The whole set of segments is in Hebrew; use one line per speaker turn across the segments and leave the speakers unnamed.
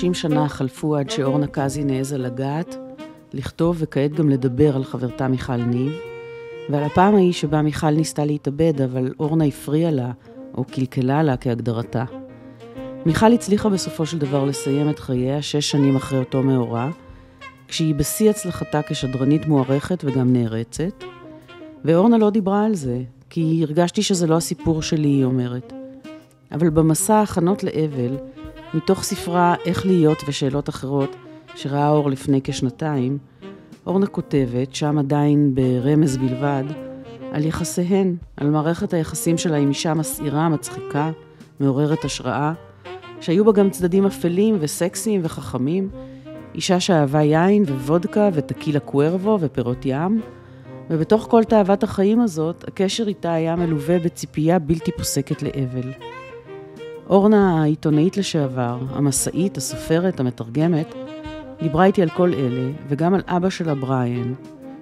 כמעט 30 שנה חלפו עד שאורנה קזי נעזה לגעת, לכתוב וכעת גם לדבר על חברתה מיכל ניב, ועל הפעם ההיא שבה מיכל ניסתה להתאבד, אבל אורנה הפריעה לה, או קלקלה לה כהגדרתה. מיכל הצליחה בסופו של דבר לסיים את חייה שש שנים אחרי אותו מאורע, כשהיא בשיא הצלחתה כשדרנית מוערכת וגם נערצת, ואורנה לא דיברה על זה, כי הרגשתי שזה לא הסיפור שלי, היא אומרת. אבל במסע ההכנות לאבל, מתוך ספרה "איך להיות" ושאלות אחרות, שראה אור לפני כשנתיים, אורנה כותבת, שם עדיין ברמז בלבד, על יחסיהן, על מערכת היחסים שלה עם אישה מסעירה, מצחיקה, מעוררת השראה, שהיו בה גם צדדים אפלים וסקסיים וחכמים, אישה שאהבה יין ווודקה וטקילה קוורבו ופירות ים, ובתוך כל תאוות החיים הזאת, הקשר איתה היה מלווה בציפייה בלתי פוסקת לאבל. אורנה העיתונאית לשעבר, המסאית, הסופרת, המתרגמת, דיברה איתי על כל אלה, וגם על אבא שלה בריאן,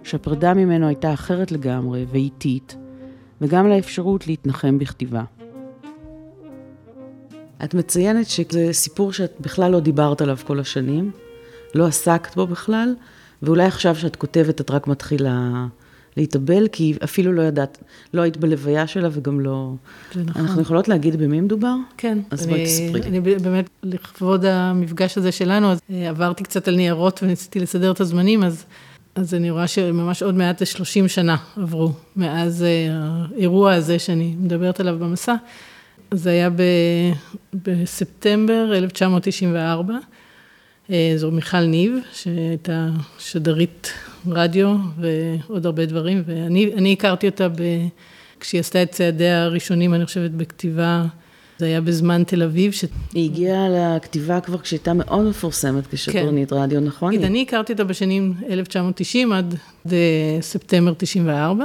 שהפרידה ממנו הייתה אחרת לגמרי ואיטית, וגם על האפשרות להתנחם בכתיבה. את מציינת שזה סיפור שאת בכלל לא דיברת עליו כל השנים, לא עסקת בו בכלל, ואולי עכשיו שאת כותבת את רק מתחילה להתאבל, כי אפילו לא ידעת, לא היית בלוויה שלה וגם לא... זה נכון. אנחנו יכולות להגיד במי מדובר?
כן.
אז בואי תספרי.
אני באמת, לכבוד המפגש הזה שלנו, אז אה, עברתי קצת על ניירות וניסיתי לסדר את הזמנים, אז, אז אני רואה שממש עוד מעט זה 30 שנה עברו, מאז אה, האירוע הזה שאני מדברת עליו במסע. זה היה ב, בספטמבר 1994. אה, זו מיכל ניב, שהייתה שדרית רדיו ועוד הרבה דברים, ואני הכרתי אותה ב... כשהיא עשתה את צעדיה הראשונים, אני חושבת, בכתיבה, זה היה בזמן תל אביב. ש...
היא הגיעה לכתיבה כבר כשהייתה מאוד מפורסמת כשדרנית כן. רדיו, נכון?
היא... אני הכרתי אותה בשנים 1990 עד ספטמבר 94.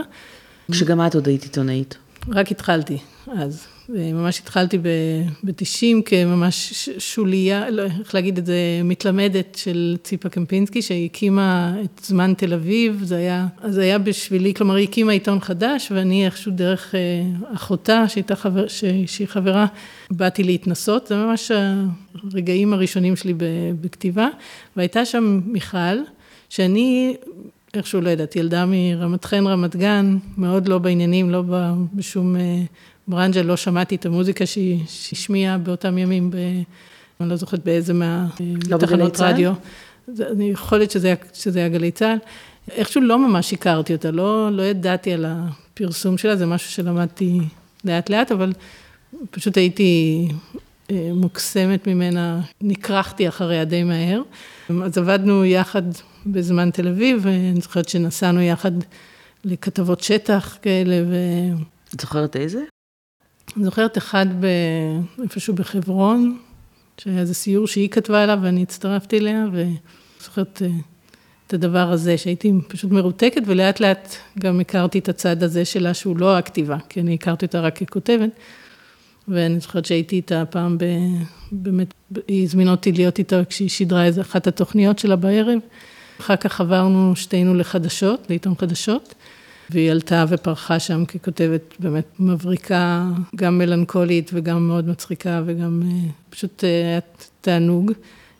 כשגם את עוד היית עיתונאית.
רק התחלתי אז. ממש התחלתי ב-90 כממש שוליה, לא, איך להגיד את זה, מתלמדת של ציפה קמפינסקי, שהקימה את זמן תל אביב, זה היה, זה היה בשבילי, כלומר היא הקימה עיתון חדש, ואני איכשהו דרך אה, אחותה, שהייתה חבר, שהיא חברה, באתי להתנסות, זה ממש הרגעים הראשונים שלי בכתיבה, והייתה שם מיכל, שאני איכשהו, לא יודעת, ילדה מרמת חן, רמת גן, מאוד לא בעניינים, לא בשום אה, ברנג'ה, לא שמעתי את המוזיקה שהיא השמיעה באותם ימים, ב, אני לא זוכרת באיזה מהתחנות
לא
רדיו. אני יכולת שזה, שזה היה גלי צה"ל. איכשהו לא ממש הכרתי אותה, לא, לא ידעתי על הפרסום שלה, זה משהו שלמדתי לאט לאט, אבל פשוט הייתי אה, מוקסמת ממנה, נקרחתי אחריה די מהר. אז עבדנו יחד בזמן תל אביב, ואני זוכרת שנסענו יחד לכתבות שטח כאלה. ו...
את זוכרת איזה?
אני זוכרת אחד ב... איפשהו בחברון, שהיה איזה סיור שהיא כתבה עליו ואני הצטרפתי אליה, ואני זוכרת אה, את הדבר הזה, שהייתי פשוט מרותקת, ולאט לאט גם הכרתי את הצד הזה שלה, שהוא לא הכתיבה, כי אני הכרתי אותה רק ככותבת. ואני זוכרת שהייתי איתה פעם, ב... באמת, היא הזמינה אותי להיות איתה כשהיא שידרה איזה אחת התוכניות שלה בערב. אחר כך עברנו שתינו לחדשות, לעיתון חדשות. והיא עלתה ופרחה שם ככותבת באמת מבריקה, גם מלנכולית וגם מאוד מצחיקה וגם אה, פשוט אה, היה תענוג.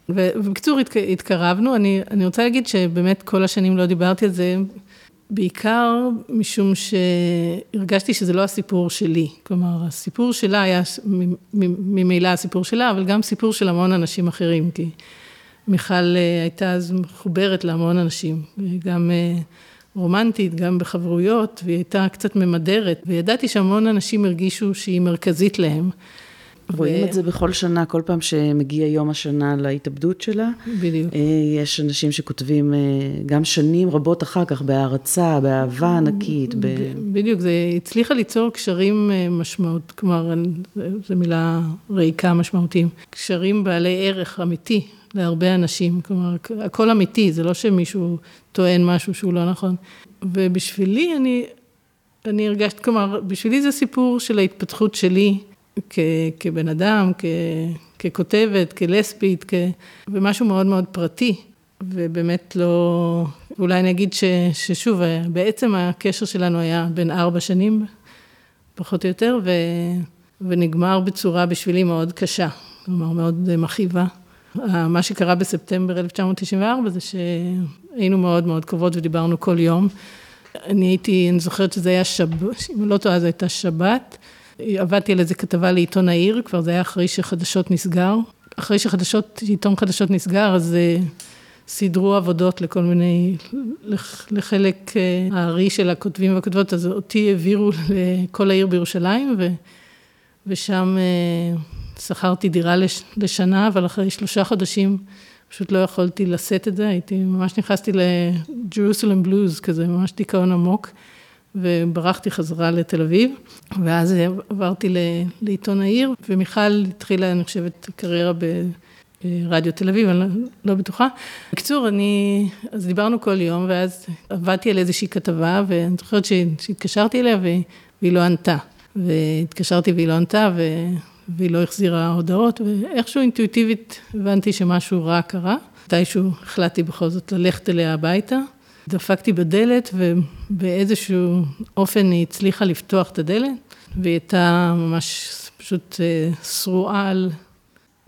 ובקיצור, התקרבנו, אני, אני רוצה להגיד שבאמת כל השנים לא דיברתי על זה, בעיקר משום שהרגשתי שזה לא הסיפור שלי. כלומר, הסיפור שלה היה ממילא הסיפור שלה, אבל גם סיפור של המון אנשים אחרים, כי מיכל אה, הייתה אז מחוברת להמון אנשים, וגם... רומנטית, גם בחברויות, והיא הייתה קצת ממדרת, וידעתי שהמון אנשים הרגישו שהיא מרכזית להם.
רואים ו... את זה בכל שנה, כל פעם שמגיע יום השנה להתאבדות שלה.
בדיוק.
אה, יש אנשים שכותבים אה, גם שנים רבות אחר כך, בהערצה, באהבה ענקית. ב...
בדיוק, זה הצליחה ליצור קשרים אה, משמעות, כלומר, זו מילה ריקה משמעותיים. קשרים בעלי ערך אמיתי להרבה אנשים, כלומר, הכל אמיתי, זה לא שמישהו טוען משהו שהוא לא נכון. ובשבילי, אני, אני הרגשת, כלומר, בשבילי זה סיפור של ההתפתחות שלי כבן אדם, כ, ככותבת, כלסבית, כ, ומשהו מאוד מאוד פרטי, ובאמת לא, אולי אני אגיד ש, ששוב, בעצם הקשר שלנו היה בין ארבע שנים, פחות או יותר, ו, ונגמר בצורה בשבילי מאוד קשה, כלומר, מאוד מכאיבה. מה שקרה בספטמבר 1994 זה שהיינו מאוד מאוד קרובות ודיברנו כל יום. אני הייתי, אני זוכרת שזה היה שבת, אם לא טועה, זו הייתה שבת. עבדתי על איזה כתבה לעיתון העיר, כבר זה היה אחרי שחדשות נסגר. אחרי שחדשות, עיתון חדשות נסגר, אז אה, סידרו עבודות לכל מיני, לחלק אה, הארי של הכותבים והכותבות, אז אותי העבירו לכל העיר בירושלים, ו, ושם אה, שכרתי דירה לשנה, אבל אחרי שלושה חודשים פשוט לא יכולתי לשאת את זה, הייתי, ממש נכנסתי לג'רוסלם בלוז כזה, ממש דיכאון עמוק, וברחתי חזרה לתל אביב, ואז עברתי לעיתון העיר, ומיכל התחילה, אני חושבת, קריירה ברדיו תל אביב, אני לא, לא בטוחה. בקיצור, אני, אז דיברנו כל יום, ואז עבדתי על איזושהי כתבה, ואני זוכרת שהתקשרתי אליה והיא לא ענתה. והתקשרתי והיא לא ענתה, והיא לא החזירה הודעות, ואיכשהו אינטואיטיבית הבנתי שמשהו רע קרה. מתישהו החלטתי בכל זאת ללכת אליה הביתה. דפקתי בדלת, ובאיזשהו אופן היא הצליחה לפתוח את הדלת, והיא הייתה ממש פשוט אה, שרועה על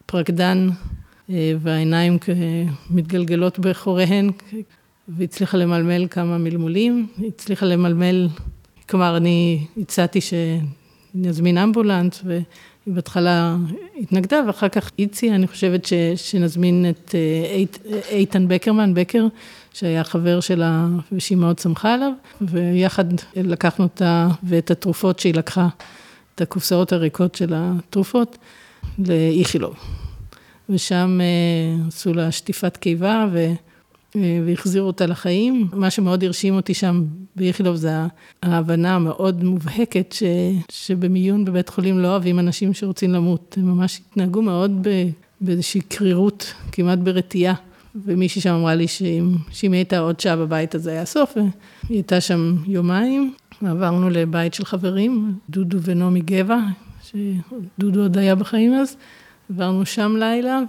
פרקדן, אה, והעיניים מתגלגלות בחוריהן, והצליחה למלמל כמה מלמולים, היא הצליחה למלמל, כלומר, אני הצעתי שנזמין אמבולנס, היא בהתחלה התנגדה, ואחר כך איצי, אני חושבת ש, שנזמין את אה, אית, איתן בקרמן, בקר, שהיה חבר שלה ושהיא מאוד שמחה עליו, ויחד לקחנו אותה ואת התרופות שהיא לקחה, את הקופסאות הריקות של התרופות, לאיכילוב. ושם אה, עשו לה שטיפת קיבה, ו... והחזירו אותה לחיים. מה שמאוד הרשים אותי שם באיכילוב זה ההבנה המאוד מובהקת ש, שבמיון בבית חולים לא אוהבים אנשים שרוצים למות. הם ממש התנהגו מאוד באיזושהי קרירות, כמעט ברתיעה. ומישהי שם אמרה לי שאם, היא הייתה עוד שעה בבית אז זה היה סוף, והיא הייתה שם יומיים. עברנו לבית של חברים, דודו ונעמי גבע, שדודו עוד היה בחיים אז. עברנו שם לילה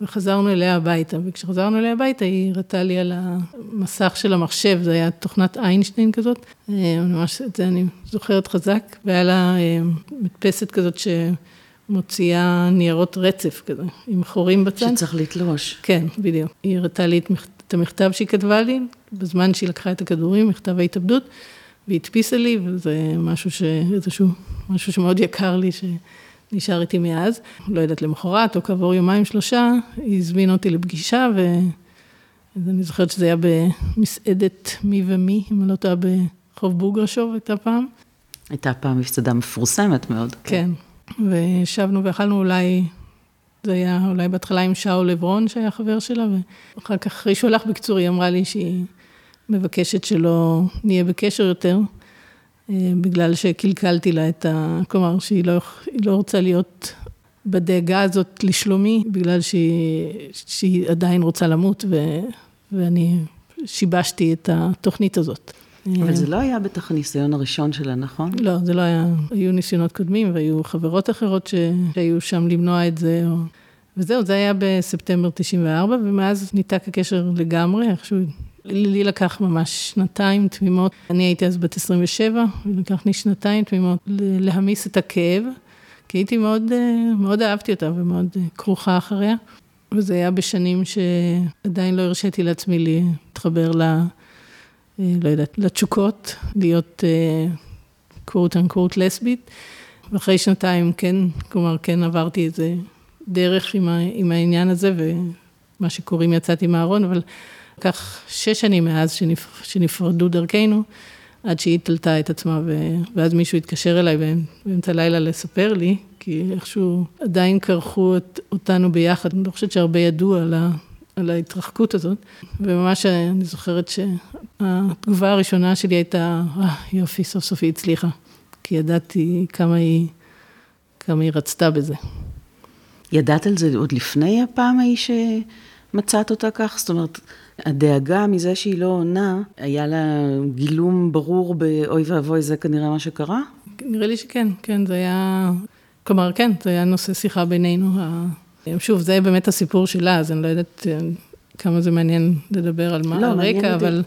וחזרנו אליה הביתה, וכשחזרנו אליה הביתה היא הראתה לי על המסך של המחשב, זה היה תוכנת איינשטיין כזאת, אה, ממש את זה אני זוכרת חזק, והיה לה אה, מדפסת כזאת שמוציאה ניירות רצף כזה, עם חורים בצד.
שצריך לתלוש.
כן, בדיוק. היא הראתה לי את המכתב שהיא כתבה לי, בזמן שהיא לקחה את הכדורים, מכתב ההתאבדות, והיא הדפיסה לי, וזה משהו ש... איזשהו, משהו שמאוד יקר לי, ש... נשאר איתי מאז, לא יודעת, למחרת או כעבור יומיים שלושה, היא הזמינה אותי לפגישה, ואני זוכרת שזה היה במסעדת מי ומי, אם אני לא טועה, ברחוב בוגרשוב הייתה פעם.
הייתה פעם מסעדה מפורסמת מאוד.
כן, וישבנו ואכלנו אולי, זה היה אולי בהתחלה עם שאול עברון, שהיה חבר שלה, ואחר כך, שהוא הלך בקצור, היא אמרה לי שהיא מבקשת שלא נהיה בקשר יותר. אה, בגלל שקלקלתי לה את ה... כלומר, שהיא לא, לא רוצה להיות בדאגה הזאת לשלומי, בגלל שהיא, שהיא עדיין רוצה למות, ו, ואני שיבשתי את התוכנית הזאת.
אבל זה לא היה בטח הניסיון הראשון שלה, נכון?
לא, זה לא היה. היו ניסיונות קודמים, והיו חברות אחרות שהיו שם למנוע את זה. או... וזהו, זה היה בספטמבר 94, ומאז ניתק הקשר לגמרי, איכשהו לי לקח ממש שנתיים תמימות, אני הייתי אז בת 27, ולקח לי שנתיים תמימות להמיס את הכאב, כי הייתי מאוד, מאוד אהבתי אותה ומאוד כרוכה אחריה. וזה היה בשנים שעדיין לא הרשיתי לעצמי להתחבר ל... לא יודעת, לתשוקות, להיות קוורט אנקוורט לסבית. ואחרי שנתיים כן, כלומר, כן עברתי איזה דרך עם, ה, עם העניין הזה, ומה שקוראים יצאתי מהארון, אבל לקח שש שנים מאז שנפ... שנפרדו דרכנו, עד שהיא תלתה את עצמה, ו... ואז מישהו התקשר אליי באמצע הלילה לספר לי, כי איכשהו עדיין כרכו. אותנו ביחד, אני לא חושבת שהרבה ידעו על, ה... על ההתרחקות הזאת, וממש אני זוכרת שהתגובה הראשונה שלי הייתה, אה, יופי, סוף סוף היא הצליחה, כי ידעתי כמה היא, כמה היא רצתה בזה.
ידעת על זה עוד לפני הפעם ההיא שמצאת אותה כך? זאת אומרת... הדאגה מזה שהיא לא עונה, היה לה גילום ברור באוי ואבוי, זה כנראה מה שקרה?
נראה לי שכן, כן, זה היה... כלומר, כן, זה היה נושא שיחה בינינו. שוב, זה באמת הסיפור שלה, אז אני לא יודעת אה, כמה זה מעניין לדבר על מה לא, הרקע, אבל...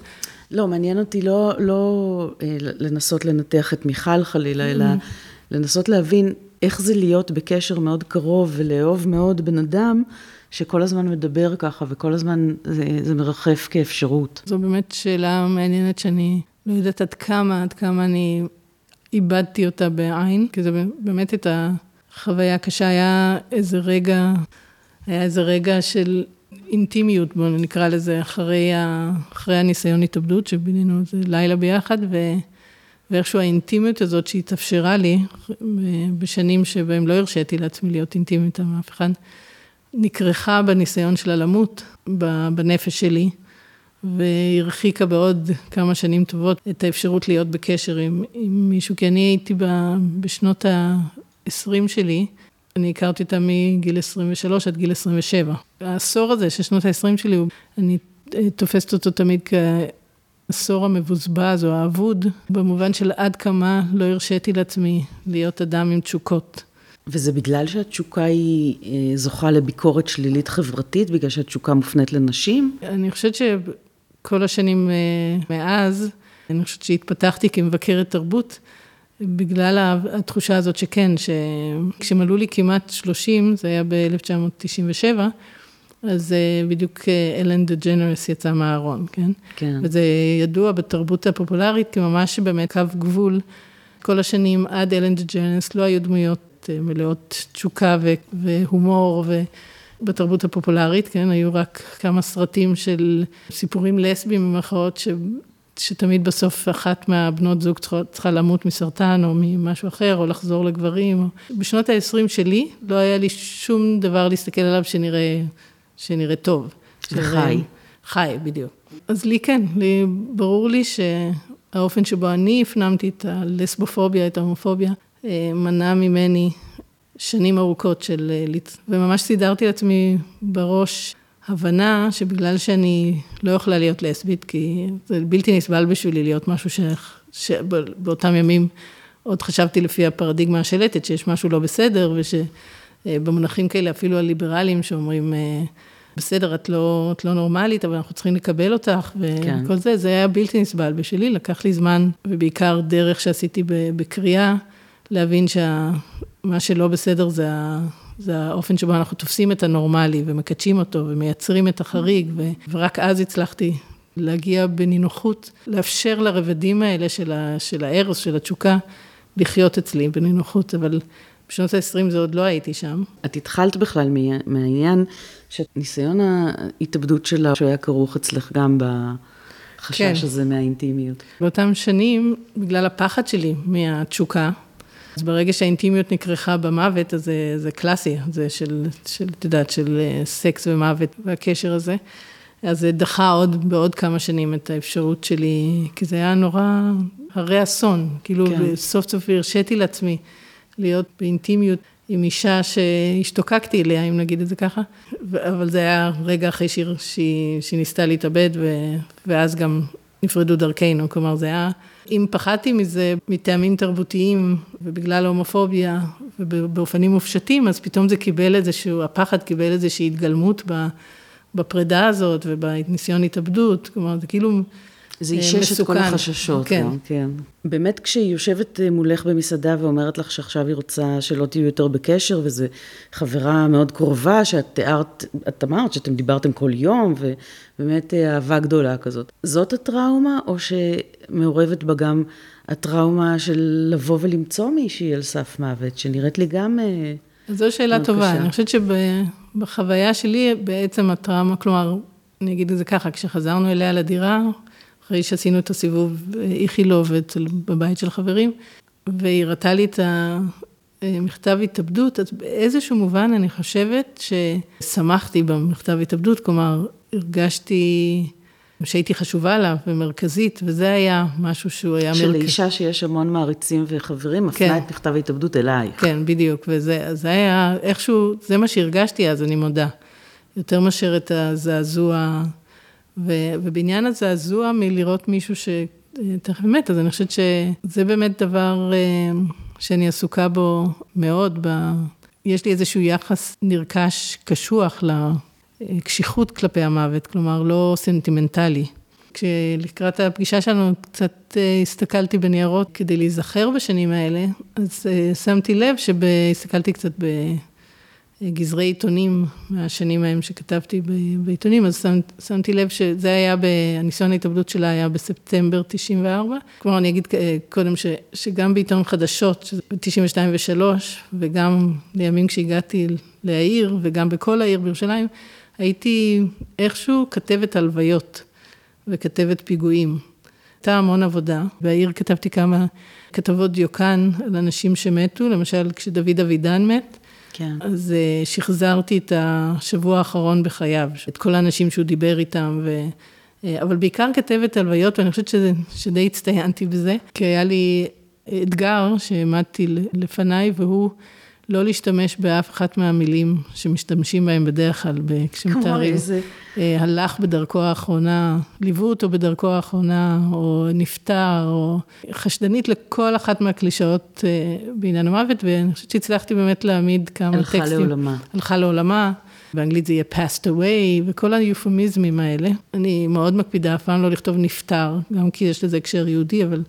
לא, מעניין אותי לא, לא אה, לנסות לנתח את מיכל חלילה, אלא mm-hmm. לנסות להבין איך זה להיות בקשר מאוד קרוב ולאהוב מאוד בן אדם, שכל הזמן מדבר ככה וכל הזמן זה, זה מרחף כאפשרות.
זו באמת שאלה מעניינת שאני לא יודעת עד כמה, עד כמה אני איבדתי אותה בעין, כי זה באמת את החוויה הקשה, היה איזה רגע, היה איזה רגע של אינטימיות, בואו נקרא לזה, אחרי, ה, אחרי הניסיון התאבדות, שבינינו איזה לילה ביחד, ו, ואיכשהו האינטימיות הזאת שהתאפשרה לי, בשנים שבהם לא הרשיתי לעצמי להיות אינטימית עם אף אחד, נקרחה בניסיון שלה למות, בנפש שלי. והרחיקה בעוד כמה שנים טובות את האפשרות להיות בקשר עם, עם מישהו, כי אני הייתי בשנות ה-20 שלי, אני הכרתי אותה מגיל 23 עד גיל 27. העשור הזה של שנות ה-20 שלי, אני תופסת אותו תמיד כעשור המבוזבז או האבוד, במובן של עד כמה לא הרשיתי לעצמי להיות אדם עם תשוקות.
וזה בגלל שהתשוקה היא אה, זוכה לביקורת שלילית חברתית, בגלל שהתשוקה מופנית לנשים?
אני חושבת שכל השנים אה, מאז, אני חושבת שהתפתחתי כמבקרת תרבות, בגלל התחושה הזאת שכן, שכשמלאו לי כמעט 30, זה היה ב-1997, אז אה, בדיוק אלן דה ג'נרס יצא מהארון, כן?
כן.
וזה ידוע בתרבות הפופולרית כממש באמת קו גבול. כל השנים עד אלן דה ג'נרס לא היו דמויות אה, מלאות תשוקה והומור, ובתרבות הפופולרית, כן? היו רק כמה סרטים של סיפורים לסביים במירכאות, שתמיד בסוף אחת מהבנות זוג צריכה, למות מסרטן או ממשהו אחר, או לחזור לגברים. בשנות ה-20 שלי לא היה לי שום דבר להסתכל עליו שנראה, שנראה טוב.
חי.
חי, בדיוק. אז לי כן, לי, ברור לי שהאופן שבו אני הפנמתי את הלסבופוביה, את ההומופוביה, אה, מנע ממני שנים ארוכות של... אה, וממש סידרתי לעצמי בראש הבנה שבגלל שאני לא יכולה להיות לסבית, כי זה בלתי נסבל בשבילי להיות משהו ש... שבאותם ימים עוד חשבתי לפי הפרדיגמה השלטת, שיש משהו לא בסדר, ושבמונחים כאלה אפילו הליברליים שאומרים, אה, בסדר, את לא, את לא נורמלית, אבל אנחנו צריכים לקבל אותך. וכל כן. זה, זה היה בלתי נסבל בשבילי, לקח לי זמן, ובעיקר דרך שעשיתי בקריאה, להבין שמה שלא בסדר זה ה... זה האופן שבו אנחנו תופסים את הנורמלי ומקדשים אותו ומייצרים את החריג, ו... ורק אז הצלחתי להגיע בנינוחות, לאפשר לרבדים האלה של, ה... של הארס, של התשוקה, לחיות אצלי בנינוחות, אבל בשנות ה-20 זה עוד לא הייתי שם.
את התחלת בכלל מהעניין שניסיון ההתאבדות שלה, שהוא היה כרוך אצלך גם בחשש כן. הזה מהאינטימיות.
באותם שנים, בגלל הפחד שלי מהתשוקה, אז ברגע שהאינטימיות נקרחה במוות, אז זה, זה קלאסי, זה של, של, את יודעת, של אה, סקס ומוות והקשר הזה. אז זה דחה עוד, בעוד כמה שנים את האפשרות שלי, כי זה היה נורא הרי אסון. כאילו, כן. סוף סוף הרשיתי לעצמי להיות באינטימיות עם אישה שהשתוקקתי אליה, אם נגיד את זה ככה. אבל זה היה רגע אחרי שהיא, שהיא, שהיא ניסתה להתאבד, ו, ואז גם נפרדו דרכינו. כלומר, זה היה... אם פחדתי מזה מטעמים תרבותיים ובגלל ההומופוביה ובאופנים מופשטים, אז פתאום זה קיבל איזשהו, הפחד קיבל איזושהי התגלמות בפרידה הזאת ובניסיון התאבדות, כלומר, זה כאילו
זה אישש את כל החששות.
כן.
כן. באמת כשהיא יושבת אה, מולך במסעדה ואומרת לך שעכשיו היא רוצה שלא תהיו יותר בקשר, וזו חברה מאוד קרובה, שאת תיארת, את אמרת שאתם דיברתם כל יום, ובאמת אה, אהבה גדולה כזאת. זאת הטראומה, או שמעורבת בה גם הטראומה של לבוא ולמצוא מישהי על סף מוות, שנראית לי גם... אה,
זו שאלה טובה. קשה. אני חושבת שבחוויה שלי בעצם הטראומה, כלומר, אני אגיד את זה ככה, כשחזרנו אליה לדירה, אחרי שעשינו את הסיבוב איכילוב בבית של חברים, והיא הראתה לי את המכתב התאבדות, אז באיזשהו מובן אני חושבת ששמחתי במכתב התאבדות, כלומר, הרגשתי שהייתי חשובה לה ומרכזית, וזה היה משהו שהוא היה
מרכז. שלאישה שיש המון מעריצים וחברים, מפנה כן. את מכתב ההתאבדות אלייך.
כן, בדיוק, וזה זה היה איכשהו, זה מה שהרגשתי אז, אני מודה. יותר מאשר את הזעזוע. ובעניין הזעזוע מלראות מישהו שתכף מת, אז אני חושבת שזה באמת דבר אה, שאני עסוקה בו מאוד. ב... יש לי איזשהו יחס נרכש, קשוח לקשיחות כלפי המוות, כלומר לא סנטימנטלי. כשלקראת הפגישה שלנו קצת הסתכלתי בניירות כדי להיזכר בשנים האלה, אז שמתי לב שהסתכלתי קצת גזרי עיתונים מהשנים ההם שכתבתי בעיתונים, אז שמתי לב שזה היה, הניסיון ההתאבדות שלה היה בספטמבר 94. כלומר, אני אגיד קודם שגם בעיתון חדשות, ב-92 ו-3, וגם לימים כשהגעתי לעיר, וגם בכל העיר בירושלים, הייתי איכשהו כתבת הלוויות וכתבת פיגועים. הייתה המון עבודה, בעיר כתבתי כמה כתבות דיוקן על אנשים שמתו, למשל כשדוד אבידן מת. כן. אז אה, שחזרתי את השבוע האחרון בחייו, את כל האנשים שהוא דיבר איתם, ו... אה, אבל בעיקר כתבת הלוויות, ואני חושבת שזה, שדי הצטיינתי בזה, כי היה לי אתגר שהעמדתי לפניי, והוא לא להשתמש באף אחת מהמילים שמשתמשים בהם בדרך כלל, כשמתארים. איזה... אה, הלך בדרכו האחרונה, ליוו אותו בדרכו האחרונה, או נפטר, או חשדנית לכל אחת מהקלישאות אה, בעניין המוות, ואני חושבת שהצלחתי באמת להעמיד כמה
הלכה טקסטים. הלכה לעולמה.
הלכה לעולמה. באנגלית זה יהיה passed away, וכל היופמיזמים האלה. אני מאוד מקפידה אף פעם לא לכתוב נפטר, גם כי יש לזה הקשר יהודי, אבל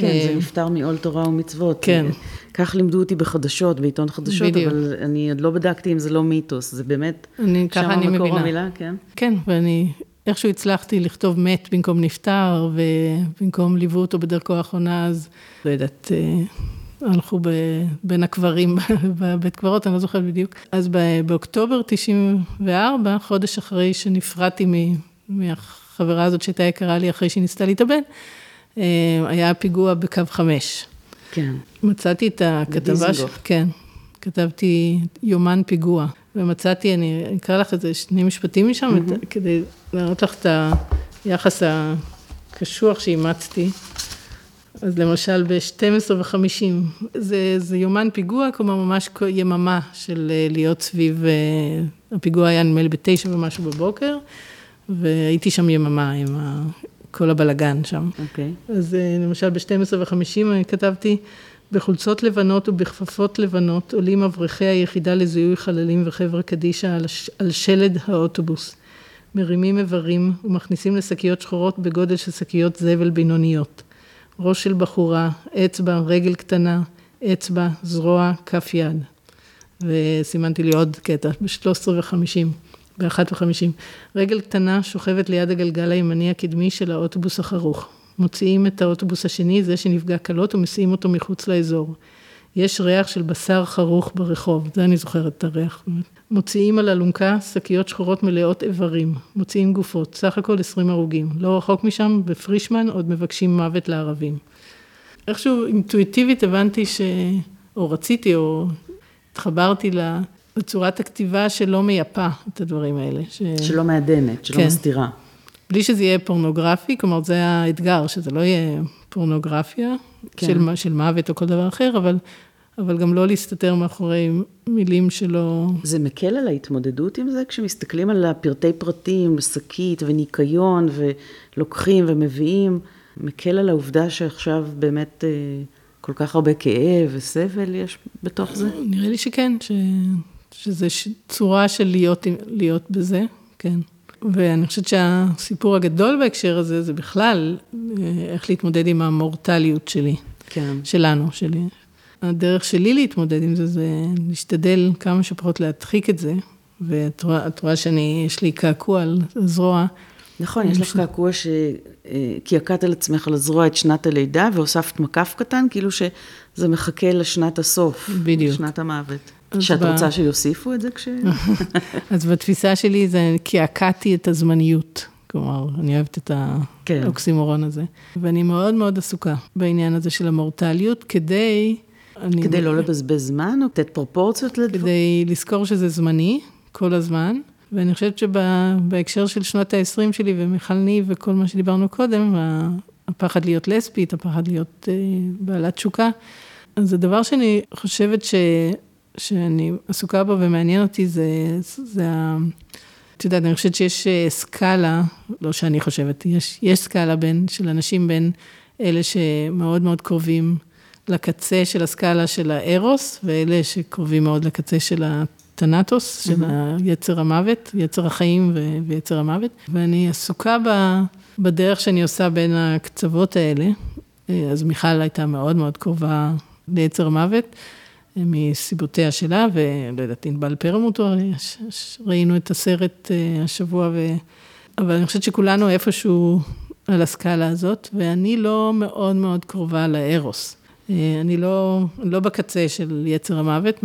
כן, זה אה, נפטר מעול תורה ומצוות.
כן.
כך לימדו אותי בחדשות, בעיתון חדשות, בדיוק. אבל אני עוד לא בדקתי אם זה לא מיתוס, זה באמת,
אני, ככה אני מבינה. שם המקור
המילה, כן?
כן, ואני איכשהו הצלחתי לכתוב מת במקום נפטר, ובמקום ליוו אותו בדרכו האחרונה, אז לא יודעת, אה, הלכו ב, בין הקברים בבית קברות, אני לא זוכרת בדיוק. אז באוקטובר 94, חודש אחרי שנפרדתי מהחברה הזאת שהייתה יקרה לי אחרי שהיא ניסתה להתאבד, אה, היה פיגוע בקו חמש.
כן.
מצאתי את הכתבה, ש... כן, כתבתי יומן פיגוע, ומצאתי, אני אקרא לך איזה שני משפטים משם, mm-hmm. כדי להראות לך את היחס הקשוח שאימצתי. אז למשל ב-12 ו-50, זה, זה יומן פיגוע, כלומר ממש יממה של אה, להיות סביב, אה, הפיגוע היה נדמה לי בתשע ומשהו בבוקר, והייתי שם יממה עם כל הבלגן שם.
אוקיי. Okay.
אז אה, למשל ב-12 ו-50 כתבתי, בחולצות לבנות ובכפפות לבנות עולים אברכי היחידה לזיהוי חללים וחברה קדישא על, על שלד האוטובוס. מרימים איברים ומכניסים לשקיות שחורות בגודל של שקיות זבל בינוניות. ראש של בחורה, אצבע, רגל קטנה, אצבע, זרוע, כף יד. וסימנתי לי עוד קטע, ב-13 ו-50. באחת וחמישים. רגל קטנה שוכבת ליד הגלגל הימני הקדמי של האוטובוס החרוך. מוציאים את האוטובוס השני, זה שנפגע קלות, ומסיעים אותו מחוץ לאזור. יש ריח של בשר חרוך ברחוב, זה אני זוכרת את הריח. מוציאים על אלונקה שקיות שחורות מלאות איברים, מוציאים גופות, סך הכל 20 הרוגים. לא רחוק משם, בפרישמן עוד מבקשים מוות לערבים. איכשהו אינטואיטיבית הבנתי ש... או רציתי, או התחברתי בצורת הכתיבה שלא מייפה את הדברים האלה.
ש... שלא מעדנת, שלא כן. מסתירה.
בלי שזה יהיה פורנוגרפי, כלומר זה האתגר, שזה לא יהיה פורנוגרפיה כן. של, של מוות או כל דבר אחר, אבל, אבל גם לא להסתתר מאחורי מילים שלא...
זה מקל על ההתמודדות עם זה, כשמסתכלים על הפרטי פרטים, שקית וניקיון, ולוקחים ומביאים, מקל על העובדה שעכשיו באמת אה, כל כך הרבה כאב וסבל יש בתוך זה?
נראה לי שכן, ש... שזה צורה של להיות, להיות בזה, כן. ואני חושבת שהסיפור הגדול בהקשר הזה, זה בכלל אה, איך להתמודד עם המורטליות שלי.
כן.
שלנו, שלי. הדרך שלי להתמודד עם זה, זה להשתדל כמה שפחות להדחיק את זה, ואת רואה, רואה שאני, יש לי קעקוע על הזרוע.
נכון, יש לך קעקוע שקעקעת אה, על עצמך על הזרוע את שנת הלידה, והוספת מקף קטן, כאילו שזה מחכה לשנת הסוף.
בדיוק.
שנת המוות. שאת ב... רוצה שיוסיפו את זה כש...
אז בתפיסה שלי זה קעקעתי את הזמניות. כלומר, אני אוהבת את כן. האוקסימורון הזה. ואני מאוד מאוד עסוקה בעניין הזה של המורטליות, כדי...
כדי אני... לא לבזבז זמן, או לתת פרופורציות לדברים?
כדי לזכור שזה זמני, כל הזמן. ואני חושבת שבהקשר של שנות ה-20 שלי ומיכל ניב וכל מה שדיברנו קודם, הפחד להיות לסבית, הפחד להיות אה, בעלת תשוקה, אז הדבר שאני חושבת ש... שאני עסוקה בו ומעניין אותי זה, זה ה... את יודעת, אני חושבת שיש אה, סקאלה, לא שאני חושבת, יש, יש סקאלה בין, של אנשים בין אלה שמאוד מאוד קרובים לקצה של הסקאלה של הארוס, ואלה שקרובים מאוד לקצה של הטנטוס, של mm-hmm. יצר המוות, יצר החיים ו- ויצר המוות. ואני עסוקה ב... בדרך שאני עושה בין הקצוות האלה, אז מיכל הייתה מאוד מאוד קרובה ליצר המוות, מסיבותיה שלה, ולא יודעת, ענבל פרמוטו, ראינו את הסרט השבוע, ו... אבל אני חושבת שכולנו איפשהו על הסקאלה הזאת, ואני לא מאוד מאוד קרובה לארוס. אני לא, לא בקצה של יצר המוות,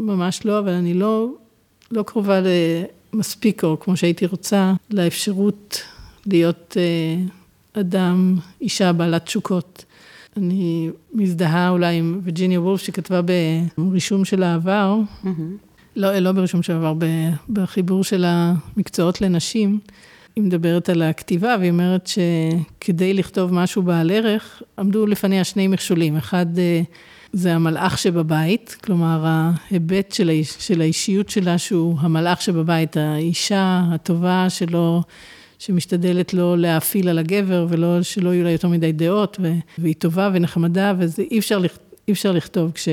ממש לא, אבל אני לא, לא קרובה למספיק, או כמו שהייתי רוצה, לאפשרות להיות אדם, אישה בעלת תשוקות. אני מזדהה אולי עם וירג'יניה וולף, שכתבה ברישום של העבר. לא, לא ברישום של העבר, בחיבור של המקצועות לנשים. היא מדברת על הכתיבה, והיא אומרת שכדי לכתוב משהו בעל ערך, עמדו לפניה שני מכשולים. אחד זה המלאך שבבית, כלומר, ההיבט של, האיש, של האישיות שלה, שהוא המלאך שבבית, האישה הטובה שלא... שמשתדלת לא להאפיל על הגבר, ולא, שלא יהיו לה יותר מדי דעות, ו, והיא טובה ונחמדה, וזה אי אפשר, אי אפשר לכתוב כש,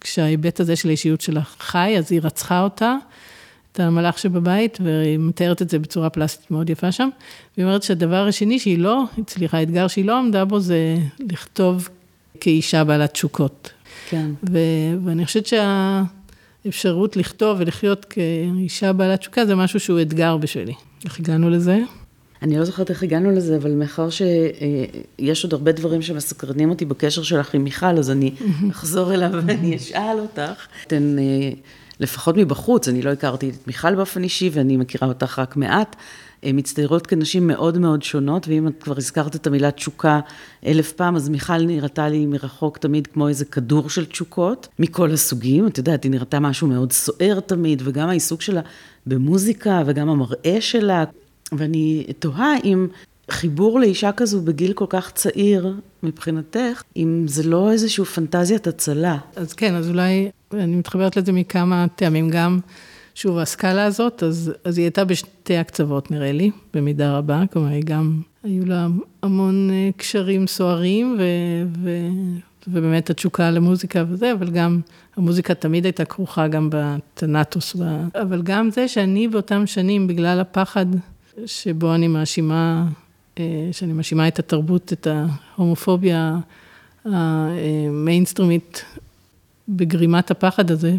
כשההיבט הזה של האישיות שלה חי, אז היא רצחה אותה, את המלאך שבבית, והיא מתארת את זה בצורה פלסטית מאוד יפה שם. והיא אומרת שהדבר השני שהיא לא הצליחה, האתגר שהיא לא עמדה בו, זה לכתוב כאישה בעלת תשוקות.
כן.
ו, ואני חושבת שהאפשרות לכתוב ולחיות כאישה בעלת תשוקה, זה משהו שהוא אתגר בשבילי. איך הגענו לזה?
אני לא זוכרת איך הגענו לזה, אבל מאחר שיש עוד הרבה דברים שמסקרנים אותי בקשר שלך עם מיכל, אז אני אחזור אליו ואני אשאל אותך. אתן, לפחות מבחוץ, אני לא הכרתי את מיכל באופן אישי, ואני מכירה אותך רק מעט, מצטיירות כנשים מאוד מאוד שונות, ואם את כבר הזכרת את המילה תשוקה אלף פעם, אז מיכל נראתה לי מרחוק תמיד כמו איזה כדור של תשוקות, מכל הסוגים, את יודעת, היא נראתה משהו מאוד סוער תמיד, וגם העיסוק שלה במוזיקה, וגם המראה שלה, ואני תוהה אם חיבור לאישה כזו בגיל כל כך צעיר, מבחינתך, אם זה לא איזושהי פנטזיית הצלה.
אז כן, אז אולי, אני מתחברת לזה מכמה טעמים, גם, שוב, הסקאלה הזאת, אז, אז היא הייתה בשתי הקצוות, נראה לי, במידה רבה, כלומר, היא גם, היו לה המון אה, קשרים סוערים, ו, ו, ובאמת התשוקה למוזיקה וזה, אבל גם המוזיקה תמיד הייתה כרוכה גם בטנטוס, אבל גם זה שאני באותם שנים, בגלל הפחד שבו אני מאשימה, אה, שאני מאשימה את התרבות, את ההומופוביה המיינסטרימית בגרימת הפחד הזה,